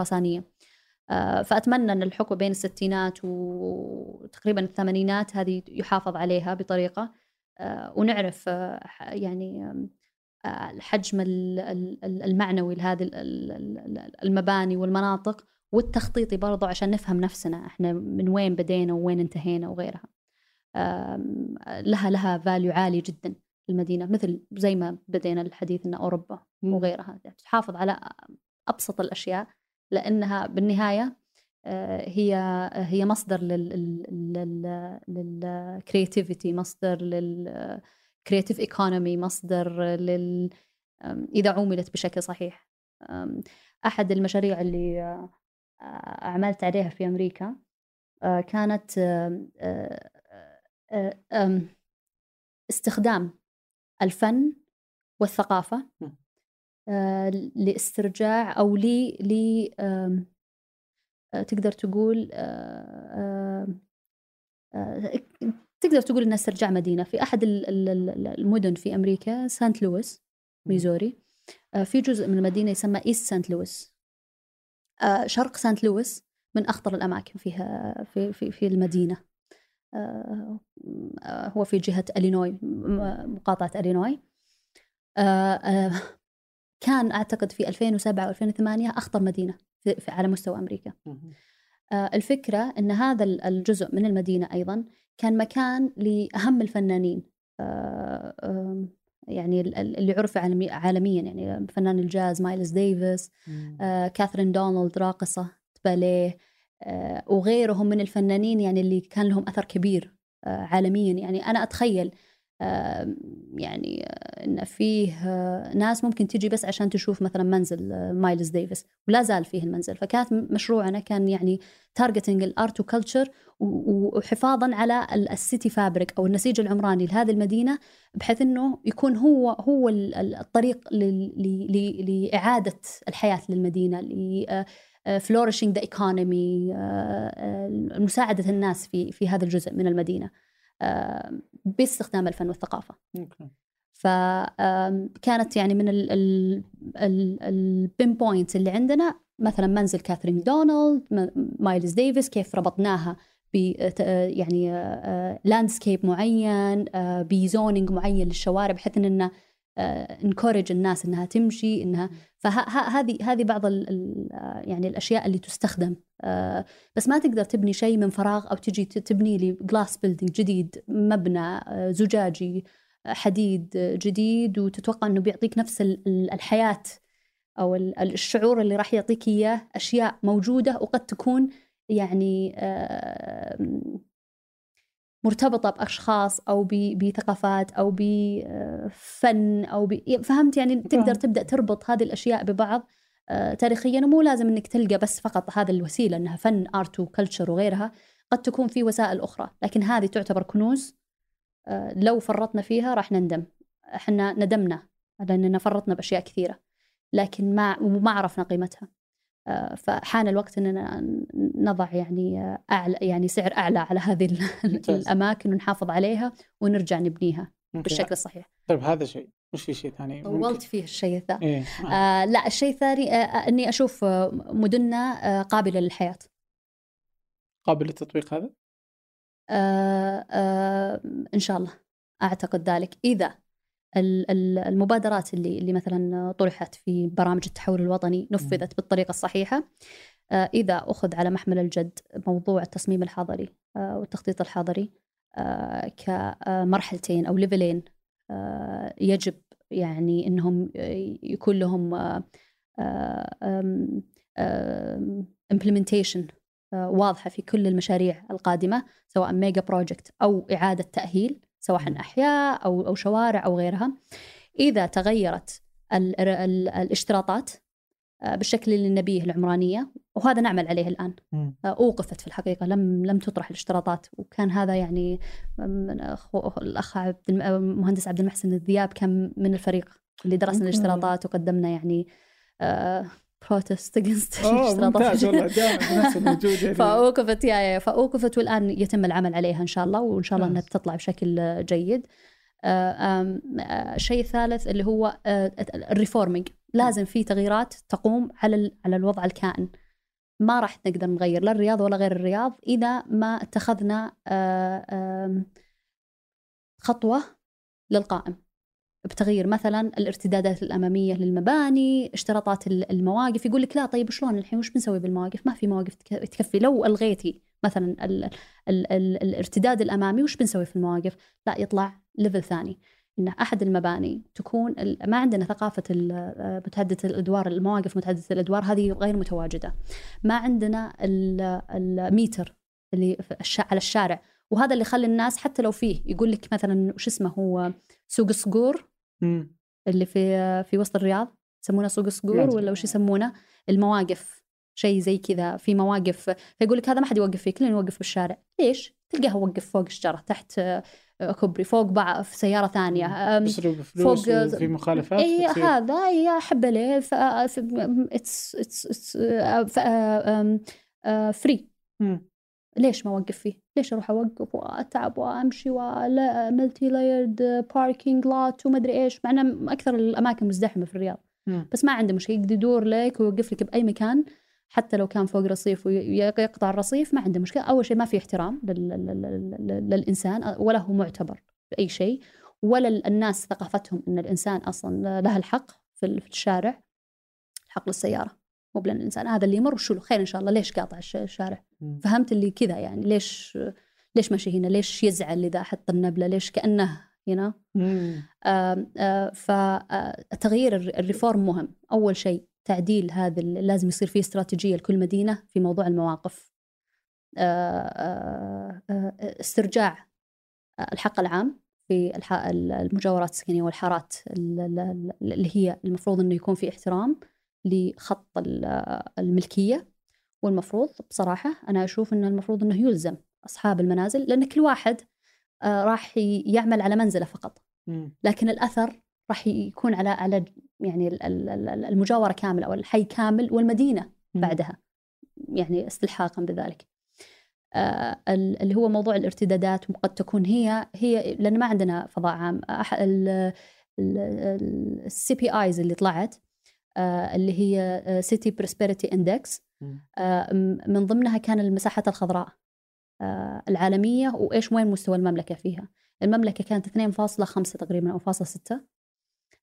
A: آه، فأتمنى أن الحقبة بين الستينات وتقريبا الثمانينات هذه يحافظ عليها بطريقة. آه، ونعرف آه، يعني الحجم ال- ال- ال- المعنوي لهذه ال- ال- ال- المباني والمناطق والتخطيطي برضو عشان نفهم نفسنا إحنا من وين بدينا ووين انتهينا وغيرها. لها لها value عالي جدا المدينة مثل زي ما بدينا الحديث إن أوروبا
B: مم.
A: وغيرها. تحافظ على أبسط الأشياء. لأنها بالنهاية آه، هي هي مصدر لل creativity مصدر لل creative economy مصدر لل إذا عملت بشكل صحيح. أحد المشاريع اللي آه، عملت عليها في أمريكا آه، كانت استخدام الفن والثقافة لاسترجاع أو لي لي آه، تقدر تقول آه، آه، تقدر تقول انها استرجاع مدينة. في أحد ال- ال- ال- المدن في أمريكا سانت لويس ميزوري آه، في جزء من المدينة يسمى ايست سانت لويس آه، شرق سانت لويس من أخطر الأماكن فيها في في في المدينة. آه، آه، هو في جهة إلينوي مقاطعة إلينوي. آه، آه، كان أعتقد في 2007 و2008 أخطر مدينة في على مستوى أمريكا. آه، الفكرة أن هذا ال- الجزء من المدينة أيضا كان مكان لأهم الفنانين. آه، يعني ال- ال- اللي عرف عالمي- عالميا يعني فنان الجاز مايلز ديفيس آه، كاثرين دونام راقصة باليه آه، وغيرهم من الفنانين يعني اللي كان لهم أثر كبير آه، عالميا. يعني أنا أتخيل آه، يعني آه، إن فيه آه، ناس ممكن تجي بس عشان تشوف مثلا منزل آه، مايلز ديفيس ولا زال فيه المنزل. فكانت مشروعنا كان يعني targeting ال art و culture وحفاظا على ال- ال- city fabric أو النسيج العمراني لهذه المدينة بحيث إنه يكون هو هو ال- ال- الطريق لإعادة الحياة للمدينة flourishing the economy مساعدة الناس في في هذا الجزء من المدينة. باستخدام الفن
B: والثقافة.
A: فكانت يعني من ال pinpoint اللي عندنا مثلا منزل كاثرين دونام مايلز ديفيس كيف ربطناها ب يعني landscape معين آه، ب zoning معين للشوارع بحيث اننا encourage الناس إنها تمشي إنها فهذه هذه بعض ال ال يعني الأشياء اللي تستخدم. آه، بس ما تقدر تبني شيء من فراغ أو تجي تبني لي glass building جديد مبنى آه، زجاجي حديد جديد وتتوقع إنه بيعطيك نفس ال- ال- الحياة أو ال- ال- الشعور اللي راح يعطيك إياه أشياء موجودة وقد تكون يعني آه، مرتبطة بأشخاص أو ب- بثقافات أو بفن أو ب... فهمت؟ يعني تقدر
B: فاهم.
A: تبدأ تربط هذه الأشياء ببعض آه، تاريخيا ومو لازم إنك تلقى بس فقط هذه الوسيلة إنها فن آرت وكلتشر وغيرها قد تكون في وسائل أخرى لكن هذه تعتبر كنوز آه، لو فرطنا فيها راح نندم. إحنا ندمنا لأننا فرطنا بأشياء كثيرة لكن ما وما عرفنا قيمتها. فحان الوقت إننا نضع يعني آه، أعلى يعني سعر أعلى على هذه. الأماكن ونحافظ عليها ونرجع نبنيها. بالشكل الصحيح.
B: طيب هذا شيء وش في شيء ثاني
A: طولت فيه الشيء الثاني.
B: إيه آه.
A: آه لا الشيء الثاني آه آه، إني أشوف آه، مدننا آه قابلة للحياة.
B: قابل للتطبيق هذا
A: آه آه إن شاء الله أعتقد ذلك إذا المبادرات اللي اللي مثلا طرحت في برامج التحول الوطني نفذت بالطريقة الصحيحة. آه، إذا أخذ على محمل الجد موضوع التصميم الحضري آه، والتخطيط الحضري آه، كمرحلتين أو level ين يجب يعني إنهم يكون لهم implementation آه، واضحة في كل المشاريع القادمة سواء mega project أو إعادة تأهيل. سواء
B: مم.
A: أحياء أو أو شوارع أو غيرها إذا تغيرت ال ال الاشتراطات آه، بالشكل اللي نبيه العمرانية وهذا نعمل عليه
B: الآن.
A: آه، أوقفت في الحقيقة لم لم تطرح الاشتراطات وكان هذا يعني من أخو الأخ عبد الم- المهندس عبد المحسن الذياب كان من الفريق اللي درسنا. الاشتراطات وقدمنا يعني بروتست
B: أوه ممتاز والله دائما نفس الموجود يعني
A: فأوقفت يا يا فأوقفت والآن يتم العمل عليها إن شاء الله وإن شاء الله
B: إنها.
A: بتطلع بشكل جيد. آه، آم، آه، الشيء الثالث اللي هو الريفورمينج لازم في تغييرات تقوم على على الوضع الكائن. ما راح نقدر نغير لا الرياض ولا غير الرياض إذا ما اتخذنا آه، خطوة للقائم بتغيير مثلا الارتدادات الأمامية للمباني، اشتراطات ال- المواقف، يقول لك لا طيب شلون الحين وش بنسوي بالمواقف؟ ما في مواقف تك- تكفي، لو ألغيتي مثلا ال ال ال الارتداد الأمامي وش بنسوي في المواقف؟ لا يطلع level ثاني إن أحد المباني تكون ما عندنا ثقافة متعدده الأدوار المواقف متعدده الأدوار هذه غير متواجدة. ما عندنا ال- الميتر اللي على الشارع وهذا اللي يخلي الناس حتى لو فيه يقول لك مثلا وش اسمه هو سوق الصقور
B: مم.
A: اللي في في وسط الرياض يسمونه سوق الصقور. ولا وش يسمونه المواقف شيء زي كذا في مواقف فيقول لك هذا ما حد يوقف فيه كلنا نوقف بالشارع ليش تلقاه وقف فوق الشجرة تحت آه، كوبري فوق بعض في سيارة ثانية أم،
B: بيصرف فلوس
A: فوق-
B: وفي مخالفات
A: اي. هذا ف it's it's
B: free.
A: ليش ما أوقف فيه؟ ليش أروح أوقف وأتعب وأمشي و multi layered parking lot وما أدري إيش مع انه أكثر الأماكن مزدحمة في الرياض
B: مم.
A: بس ما عنده مشكلة يقدر يدور لك ويوقف لك بأي مكان حتى لو كان فوق رصيف ويقطع الرصيف ما عنده مشكلة أول شيء ما في احترام لل- لل- لل- للإنسان ولا هو معتبر بأي شيء ولا الناس ثقافتهم إن الإنسان أصلا له الحق في في ال- في الشارع حق للسيارة مو بلأن الإنسان. هذا اللي يمر وشو له؟ خير إن شاء الله. ليش قاطع الش- الشارع. فهمت اللي كذا يعني. ليش ليش ماشي هنا؟ ليش يزعل إذا حط النبلة؟ ليش كأنه هنا. فتغيير الريفورم مهم. أول شيء تعديل هذا لازم يصير فيه استراتيجية لكل مدينة في موضوع المواقف. استرجاع الحق العام في المجاورات السكنية والحارات ال- ال- اللي هي المفروض أنه يكون في احترام. لخط ال- الملكية والمفروض بصراحة أنا أشوف أنه المفروض أنه يلزم أصحاب المنازل لأن كل واحد آه، راح يعمل على منزله فقط. لكن الاثر راح يكون على على يعني ال- ال- ال- المجاوره كامله أو الحي كامل والمدينه
B: مم.
A: بعدها يعني استلحاقا بذلك آه، ال- اللي هو موضوع الارتدادات وقد تكون هي هي لأن ما عندنا فضاء عام ال CPIs اللي طلعت آه، اللي هي City Prosperity
B: Index.
A: من ضمنها كان المساحات الخضراء آه، العالمية وإيش وين مستوى المملكة فيها. المملكة كانت 2.5 تقريبا أو فاصلة 6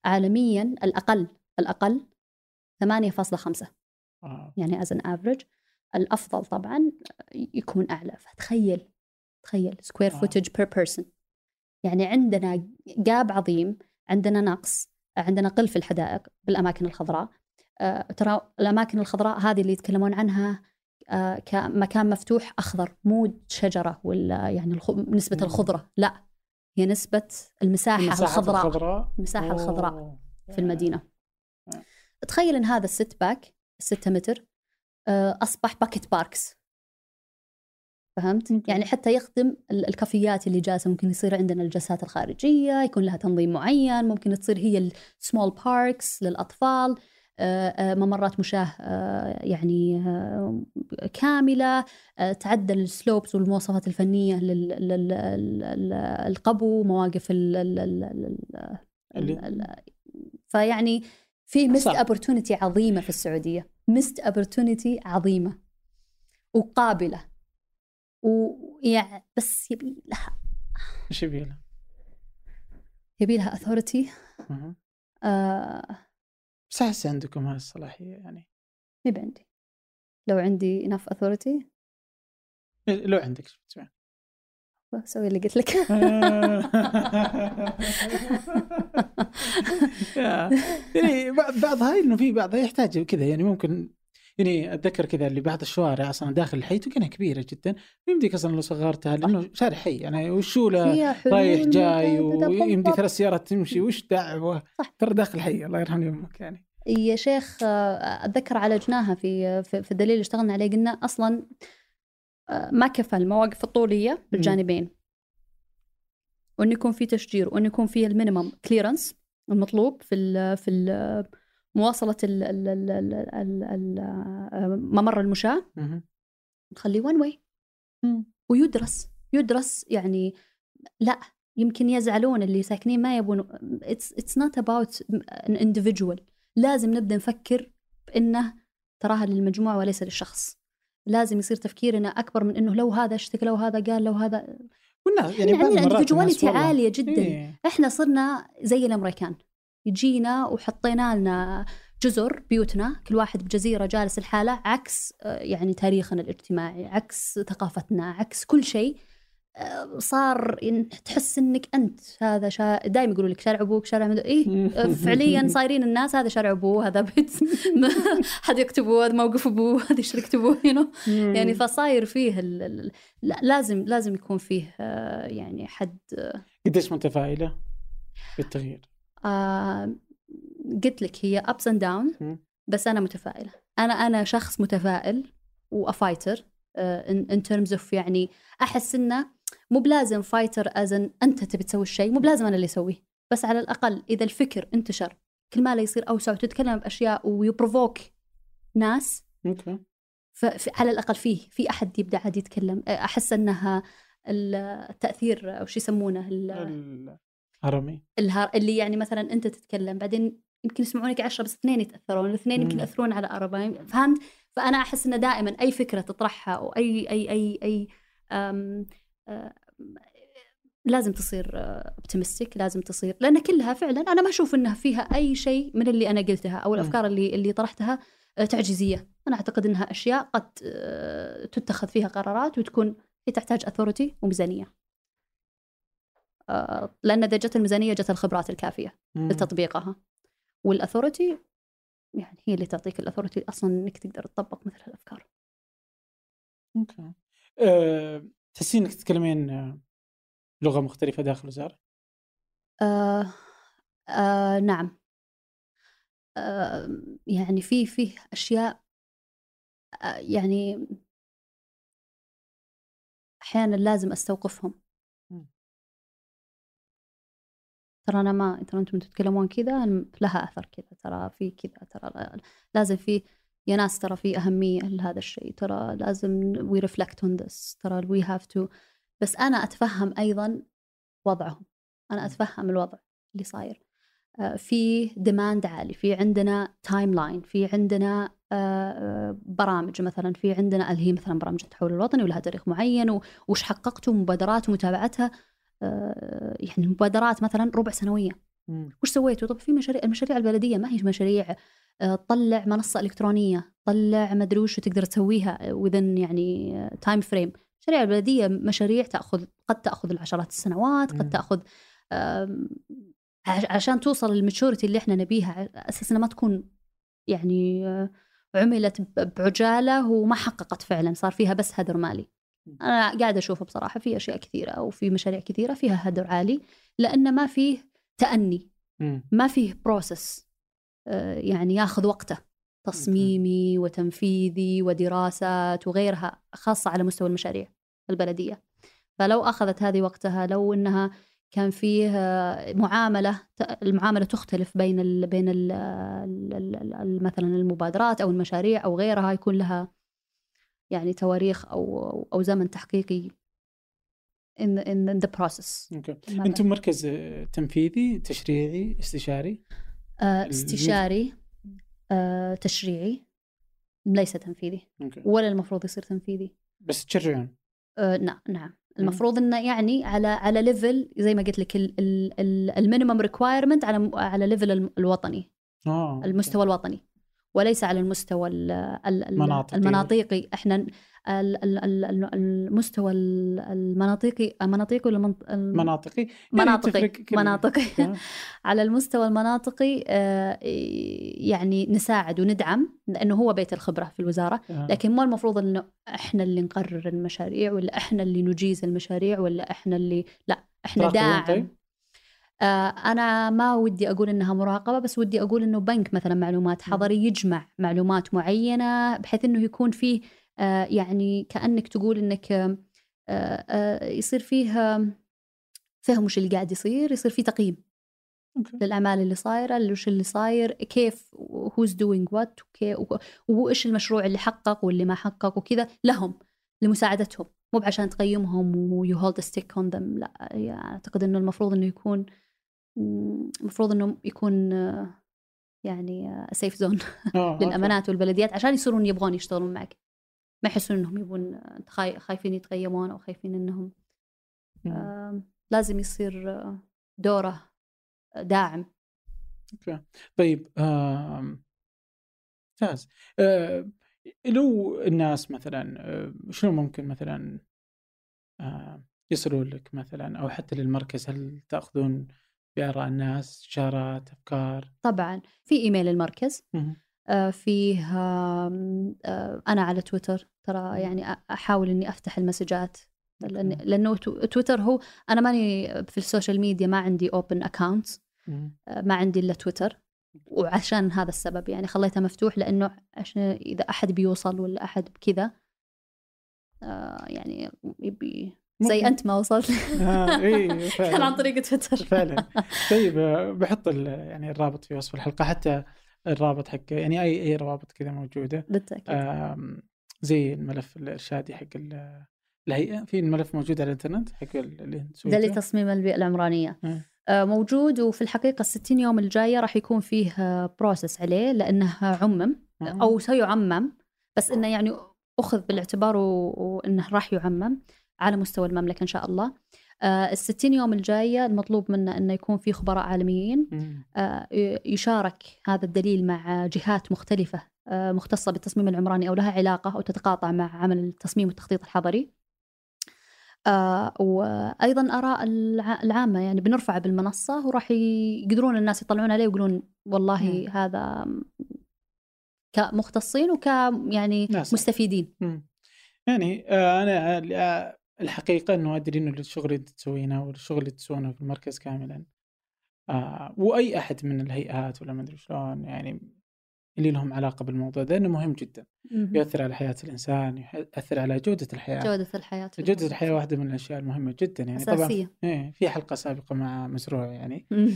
A: عالميا الأقل الأقل 8.5
B: آه.
A: يعني as an average الأفضل طبعا يكون أعلى. فتخيل تخيل square
B: آه.
A: footage per person يعني عندنا gap عظيم عندنا نقص. عندنا قل في الحدائق بالأماكن الخضراء آه، ترى الأماكن الخضراء هذه اللي يتكلمون عنها آه، كمكان مفتوح أخضر مو شجرة ولا يعني الخ- نسبة
B: مم.
A: الخضرة لا هي نسبة المساحة
B: المساحات
A: الخضراء
B: الخضراء
A: المساحة الخضراء. في المدينة
B: آه.
A: تخيل إن هذا ال setback الستة متر آه، أصبح pocket parks فهمت؟
B: okay.
A: يعني حتى يخدم ال- الكافيات اللي جالسة ممكن يصير عندنا الجلسات الخارجية يكون لها تنظيم معين ممكن تصير هي ال small parks للأطفال آه، آه، ممرات مشاة آه، يعني كاملة تعدل ال slopes والمواصفات الفنية للقبو مواقف ال- ال- ال- ال-
B: اللي-
A: ال- فيعني في
B: missed
A: opportunity عظيمة في السعودية missed opportunity عظيمة وقابلة ويعني بس يبي لها.
B: إيش يبي له؟
A: يبي لها authority.
B: أها.
A: آه.
B: بس أحس عندكم هاي الصلاحيه يعني.
A: ما عندي. لو عندي enough authority.
B: إيه، لو عندك؟
A: بسوي اللي قلت لك.
B: يعني بعض بعض هاي إنه في بعضها يحتاج كذا يعني ممكن يعني أتذكر كذا اللي بعض الشوارع أصلا داخل الحي تلقينها كبيرة جدا يمديك أصلا لو صغرتها لأنه شارع حي يعني وشو له
A: فيها حلول
B: رايح جاي ويمدي. ثلاث سيارات تمشي وش دعوة؟
A: صح.
B: ترى داخل حي الله يرحم يمك يعني.
A: يا شيخ آه، أتذكر عالجناها في في, في الدليل اللي اشتغلنا عليه قلنا أصلا آه، ما كفى المواقف الطولية بالجانبين. وانه يكون في تشجير وانه يكون في ال minimum clearance المطلوب في ال في ال مواصلة ال ال ال ال ال ممر المشاة.
B: مهم.
A: نخليه وان واي ويدرس. يدرس يعني لا يمكن يزعلون اللي ساكنين ما يبون. It's, it's not about an individual. لازم نبدأ نفكر بإنه تراها للمجموعه وليس للشخص. لازم يصير تفكيرنا أكبر من إنه لو هذا اشتكى لو هذا قال لو هذا.
B: والناس يعني
A: عندنا individuality عالية جدا.
B: إيه.
A: إحنا صرنا زي الأمريكان. يجينا وحطينا لنا جزر بيوتنا كل واحد بجزيرة جالس الحاله عكس آه، يعني تاريخنا الاجتماعي عكس ثقافتنا عكس كل شيء. آه، صار إن تحس إنك أنت هذا شا... دائما يقولوا لك شارع أبوك شارع مدو... إيه؟ آه، فعليا صايرين الناس هذا شارع أبوه هذا بيت. هذا يكتبوا هذا موقف أبوه هذا شركه ابوه? يعني فصاير فيه ال... ال- لا لازم لازم يكون فيه يعني حد
B: قديش متفائلة بالتغيير؟
A: آه قلت لك هي and down
B: مم.
A: بس أنا متفائلة. أنا أنا شخص متفائل و a fighter in terms of يعني أحس إنه مو بلازم fighter as أنت تبي تسوي الشيء مو بلازم أنا اللي أسويه. بس على الأقل إذا الفكر انتشر كل ما لا يصير أوسع وتتكلم بأشياء وي provoke ناس
B: okay.
A: فعلى الأقل فيه في أحد يبدأ عاد يتكلم. أحس إنها التأثير أو شو يسمونه ال-
B: الهرمي
A: الها- اللي يعني مثلا أنت تتكلم بعدين يمكن يسمعونك عشرة بس اثنين يتأثرون الاثنين يمكن. يأثرون على اربعه فهمت؟ فأنا أحس انه دائما أي فكرة تطرحها أو أي أي أي أي أم آه، لازم تصير اوبتيمستيك لازم تصير لأن كلها فعلا أنا ما أشوف إنها فيها أي شيء من اللي أنا قلتها أو الأفكار اللي اللي طرحتها آه، تعجيزية. أنا أعتقد إنها أشياء قد آه، تتخذ فيها قرارات وتكون هي تحتاج اثورتي وميزانية. آه، لأن اذا جت الميزانية جت الخبرات الكافية لتطبيقها. والأثورتي يعني هي اللي تعطيك الأثورتي أصلا إنك تقدر تطبق مثل هالأفكار.
B: أوكي. أه، تحسين إنك تتكلمين لغة مختلفة داخل الوزارة؟
A: آه آه نعم. آه يعني في في أشياء آه يعني أحيانا لازم أستوقفهم. ترى أنا ما ترى أنتم تتكلمون كذا لها أثر كذا ترى في كذا ترى لازم في يا ناس ترى في أهمية لهذا الشيء ترى لازم we reflect on this ترى we have to بس أنا أتفهم أيضا وضعهم أنا أتفهم الوضع اللي صاير. آه، في demand عالي في عندنا timeline في عندنا آه، برامج مثلا في عندنا اللي هي مثلا برامج التحول الوطني ولها تاريخ معين وش حققتوا مبادرات ومتابعتها. آه، يعني مبادرات مثلا ربع سنوية. وش سويتوا؟ طب في مشاريع المشاريع البلدية ما هي مشاريع طلع منصة إلكترونية طلع ما أدري وش تقدر تسويها within يعني time frame المشاريع البلدية مشاريع تأخذ قد تأخذ العشرات السنوات قد تأخذ عشان توصل لل maturity اللي إحنا نبيها أساس ما تكون يعني عملت بعجالة وما حققت فعلا صار فيها بس هدر مالي. أنا قاعدة أشوف بصراحة في أشياء كثيرة أو في مشاريع كثيرة فيها هدر عالي لأن ما فيه تأني ما فيه process آه، يعني ياخذ وقته تصميمي وتنفيذي ودراسات وغيرها خاصة على مستوى المشاريع البلدية. فلو أخذت هذه وقتها لو أنها كان فيه معاملة المعاملة تختلف بين ال بين ال مثلا المبادرات أو المشاريع أو غيرها يكون لها يعني تواريخ أو أو زمن تحقيقي in in the process.
B: Okay. أنتم مركز تنفيذي تشريعي استشاري؟
A: آه، استشاري آه، تشريعي ليس تنفيذي okay. ولا المفروض يصير تنفيذي
B: بس تشرعون
A: آه نعم نعم المفروض إنه يعني على على level زي ما قلت لك ال minimum requirement على على level الوطني
B: آه.
A: المستوى الوطني وليس على المستوى المناطقي, المناطقي. إحنا المستوى المناطقي مناطقي ولا
B: مناطقي.
A: مناطقي. مناطقي. على المستوى المناطقي آه، يعني نساعد وندعم لأنه هو بيت الخبرة في الوزارة. لكن مو المفروض إنه إحنا اللي نقرر المشاريع ولا إحنا اللي نجيز المشاريع ولا إحنا اللي لا إحنا داعم طيب؟ آه، أنا ما ودي أقول إنها مراقبة بس ودي أقول إنه بنك مثلا معلومات حضري يجمع معلومات معينة بحيث إنه يكون فيه آه، يعني كأنك تقول إنك آه، يصير فيه فهم وش اللي قاعد يصير يصير فيه تقييم للأعمال اللي صايرة وش اللي صاير كيف who's doing what وإيش المشروع اللي حقق واللي ما حقق وكذا لهم لمساعدتهم. مو بعشان تقيمهم و you hold stick on them لا يعني أعتقد إنه المفروض إنه يكون المفروض إنه يكون يعني safe zone آه، للأمانات والبلديات عشان يصيرون يبغون يشتغلون معك. ما يحسون إنهم يبون خايفين يتقيمون أو خايفين إنهم آه لازم يصير دوره داعم.
B: أوكي. طيب ممتاز. آه لو الناس مثلا آه شنو ممكن مثلا آه يصلوا لك مثلا أو حتى للمركز هل تأخذون بآراء الناس إشارات أفكار.
A: طبعا. في إيميل المركز. آه فيه آه أنا على تويتر. ترى يعني أحاول إني أفتح المسجات. لأنه تويتر هو أنا ماني في ال social media ما عندي open account آه ما عندي إلا تويتر. وعشان هذا السبب يعني خليته مفتوح لأنه عشان إذا أحد بيوصل ولا أحد بكذا آه يعني يبي زي أنت ما وصلت.
B: آه إيه
A: كان عن طريق تويتر.
B: فعلا. طيب آه، بحط يعني الرابط في وصف الحلقة حتى الرابط حق يعني أي أي روابط كذا موجودة.
A: بالتأكيد.
B: زي الملف الإرشادي حق الهيئة. في الملف موجود على الإنترنت حق اللي
A: ده لتصميم البيئة العمرانية. آه. موجود وفي الحقيقة ال 60 يوم الجاية راح يكون فيه بروسس عليه لأنه عمم أو سيعمم بس إنه يعني أخذ بالإعتبار وإنه راح يعمم. على مستوى المملكة إن شاء الله آه، ال 60 يوم الجاية المطلوب منا إنه يكون في خبراء عالميين. آه، يشارك هذا الدليل مع جهات مختلفة آه، مختصة بالتصميم العمراني أو لها علاقة أو تتقاطع مع عمل التصميم والتخطيط الحضري آه، وأيضا آراء الع- العامة يعني بنرفعه بالمنصة وراح يقدرون الناس يطلعون عليه ويقولون والله
B: مم.
A: هذا كمختصين وك يعني
B: ناس.
A: مستفيدين
B: مم. يعني أنا الحقيقة إنه أدري إنه الشغل اللي تسوينه والشغل اللي تسوونه في المركز كاملا آه، وأي أحد من الهيئات ولا ما أدري شلون يعني اللي لهم علاقة بالموضوع ده إنه مهم جدا.
A: مهم.
B: يؤثر على حياة الإنسان يؤثر على جودة الحياة.
A: جودة الحياة في
B: جودة
A: الموضوع.
B: الحياة واحدة من الأشياء المهمة جدا يعني. طبعا
A: أساسية.
B: إيه في حلقة سابقة مع مزروع يعني.
A: مم.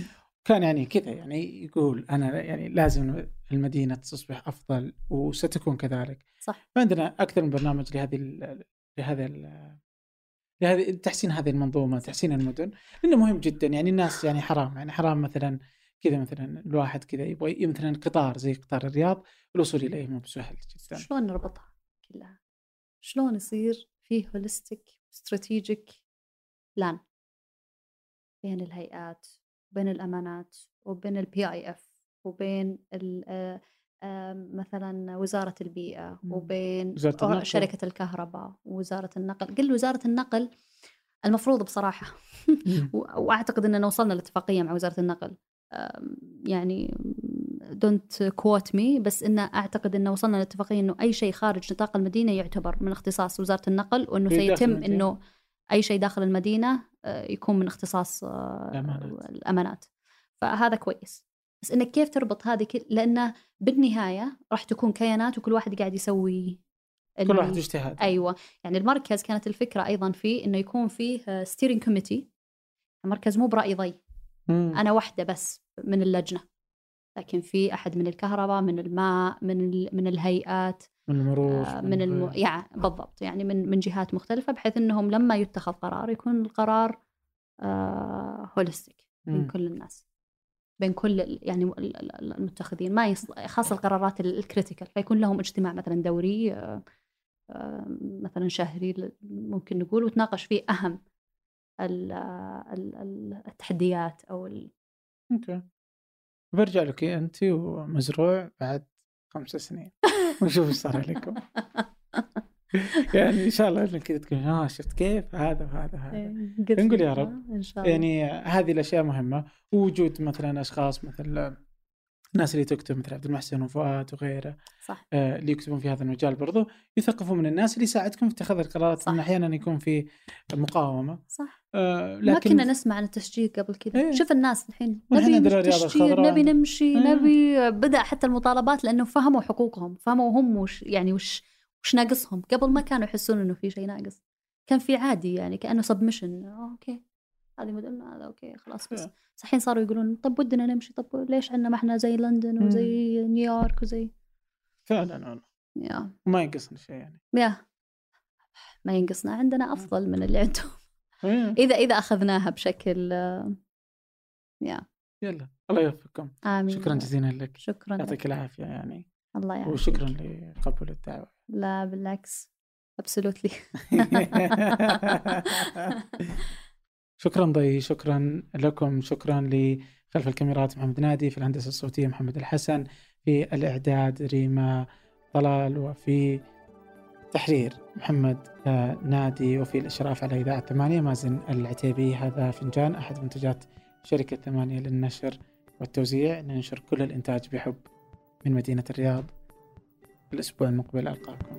B: كان يعني كذا يعني يقول أنا يعني لازم المدينة تصبح أفضل وستكون كذلك.
A: صح.
B: عندنا أكثر من برنامج لهذه لهذا لهذه تحسين هذه المنظومة تحسين المدن. لأنه مهم جدا. يعني الناس يعني حرام. يعني حرام مثلا كذا مثلا الواحد كذا يبغى مثلا قطار زي قطار الرياض الوصول إليه مو بسهل جدا.
A: شلون نربطها كلها؟ شلون يصير فيه holistic strategic plan بين الهيئات وبين الأمانات وبين ال PIF وبين آه، مثلا وزارة البيئة
B: مم.
A: وبين
B: وزارة
A: أو
B: النقل.
A: شركة الكهرباء ووزارة النقل قل وزارة النقل المفروض بصراحة
B: مم.
A: و- وأعتقد اننا وصلنا لاتفاقيه مع وزارة النقل يعني don't quote me بس إن أعتقد انه وصلنا لاتفاقيه إنه أي شيء خارج نطاق المدينة يعتبر من اختصاص وزارة النقل
B: وإنه داخل
A: سيتم. إنه أي شيء داخل المدينة آه، يكون من اختصاص آه،
B: الأمانات.
A: الأمانات فهذا كويس بس إنك كيف تربط هذه كل... لأنه بالنهاية راح تكون كيانات وكل واحد قاعد يسوي
B: كل واحد اجتهاد
A: أيوه. يعني المركز كانت الفكرة أيضا فيه إنه يكون فيه steering committee المركز مو برأي ضي.
B: مم.
A: أنا واحدة بس من اللجنة. لكن في أحد من الكهرباء من الماء من ال... من الهيئات
B: من المرور
A: آه، من الم... يعني بالضبط. يعني من من جهات مختلفة بحيث إنهم لما يتخذ قرار يكون القرار آه holistic بين
B: مم.
A: كل الناس. بين كل يعني ال- ال- المتخذين. ما يص... خاصة القرارات ال- ال critical فيكون لهم اجتماع مثلا دوري آه، آه، مثلا شهري ممكن نقول وتناقش فيه أهم ال- ال- ال- التحديات أو ال...
B: أوكي. برجع لك انت ومزروع بعد خمس سنين. ونشوف إيش صار لكم يعني إن شاء الله إنك كذا تقول آه شفت كيف هذا وهذا وهذا
A: قلت
B: نقول يا رب.
A: آه، إن شاء الله
B: يعني هذه الأشياء مهمة ووجود مثلا أشخاص مثل الناس اللي تكتب مثل عبد المحسن وفؤاد وغيره
A: صح
B: آه، اللي يكتبون في هذا المجال برضو يثقفوا من الناس اللي يساعدكم في اتخاذ القرارات
A: صح.
B: أحيانا يكون في مقاومة
A: صح
B: آه،
A: ما
B: لكن
A: كنا نسمع عن التشجير قبل كذا
B: إيه.
A: شوف الناس الحين نبي
B: الخضراء.
A: نبي نمشي
B: إيه.
A: نبي بدأ حتى المطالبات لأنه فهموا حقوقهم فهموا هم وش يعني وش وش ناقصهم؟ قبل ما كانوا يحسون إنه في شيء ناقص. كان في عادي يعني كأنه assumption okay. هذه مدننا هذا okay خلاص بس. بس الحين صاروا يقولون طب ودنا نمشي طب ليش عندنا ما إحنا زي لندن. وزي نيويورك وزي؟
B: فعلا والله.
A: يا.
B: وما ينقصنا شيء يعني.
A: يا. ما ينقصنا. عندنا أفضل من اللي عندهم. إذا إذا أخذناها بشكل آه، يا.
B: يلا. الله يوفقكم.
A: آمين
B: شكرا جزيلا لك.
A: شكرا.
B: يعطيك العافية يعني.
A: الله يعافيك.
B: وشكرا لقبول الدعوة.
A: لا بالعكس. ابسولوتلي
B: شكرا ضي شكرا لكم شكرا لخلف الكاميرات محمد نادي في الهندسة الصوتية محمد الحسن في الإعداد ريما طلال وفي تحرير محمد آه، نادي وفي الإشراف على إذاعة ثمانية مازن العتيبي. هذا فنجان أحد منتجات شركة ثمانية للنشر والتوزيع. ننشر كل الإنتاج بحب من مدينة الرياض. الأسبوع المقبل ألقاكم.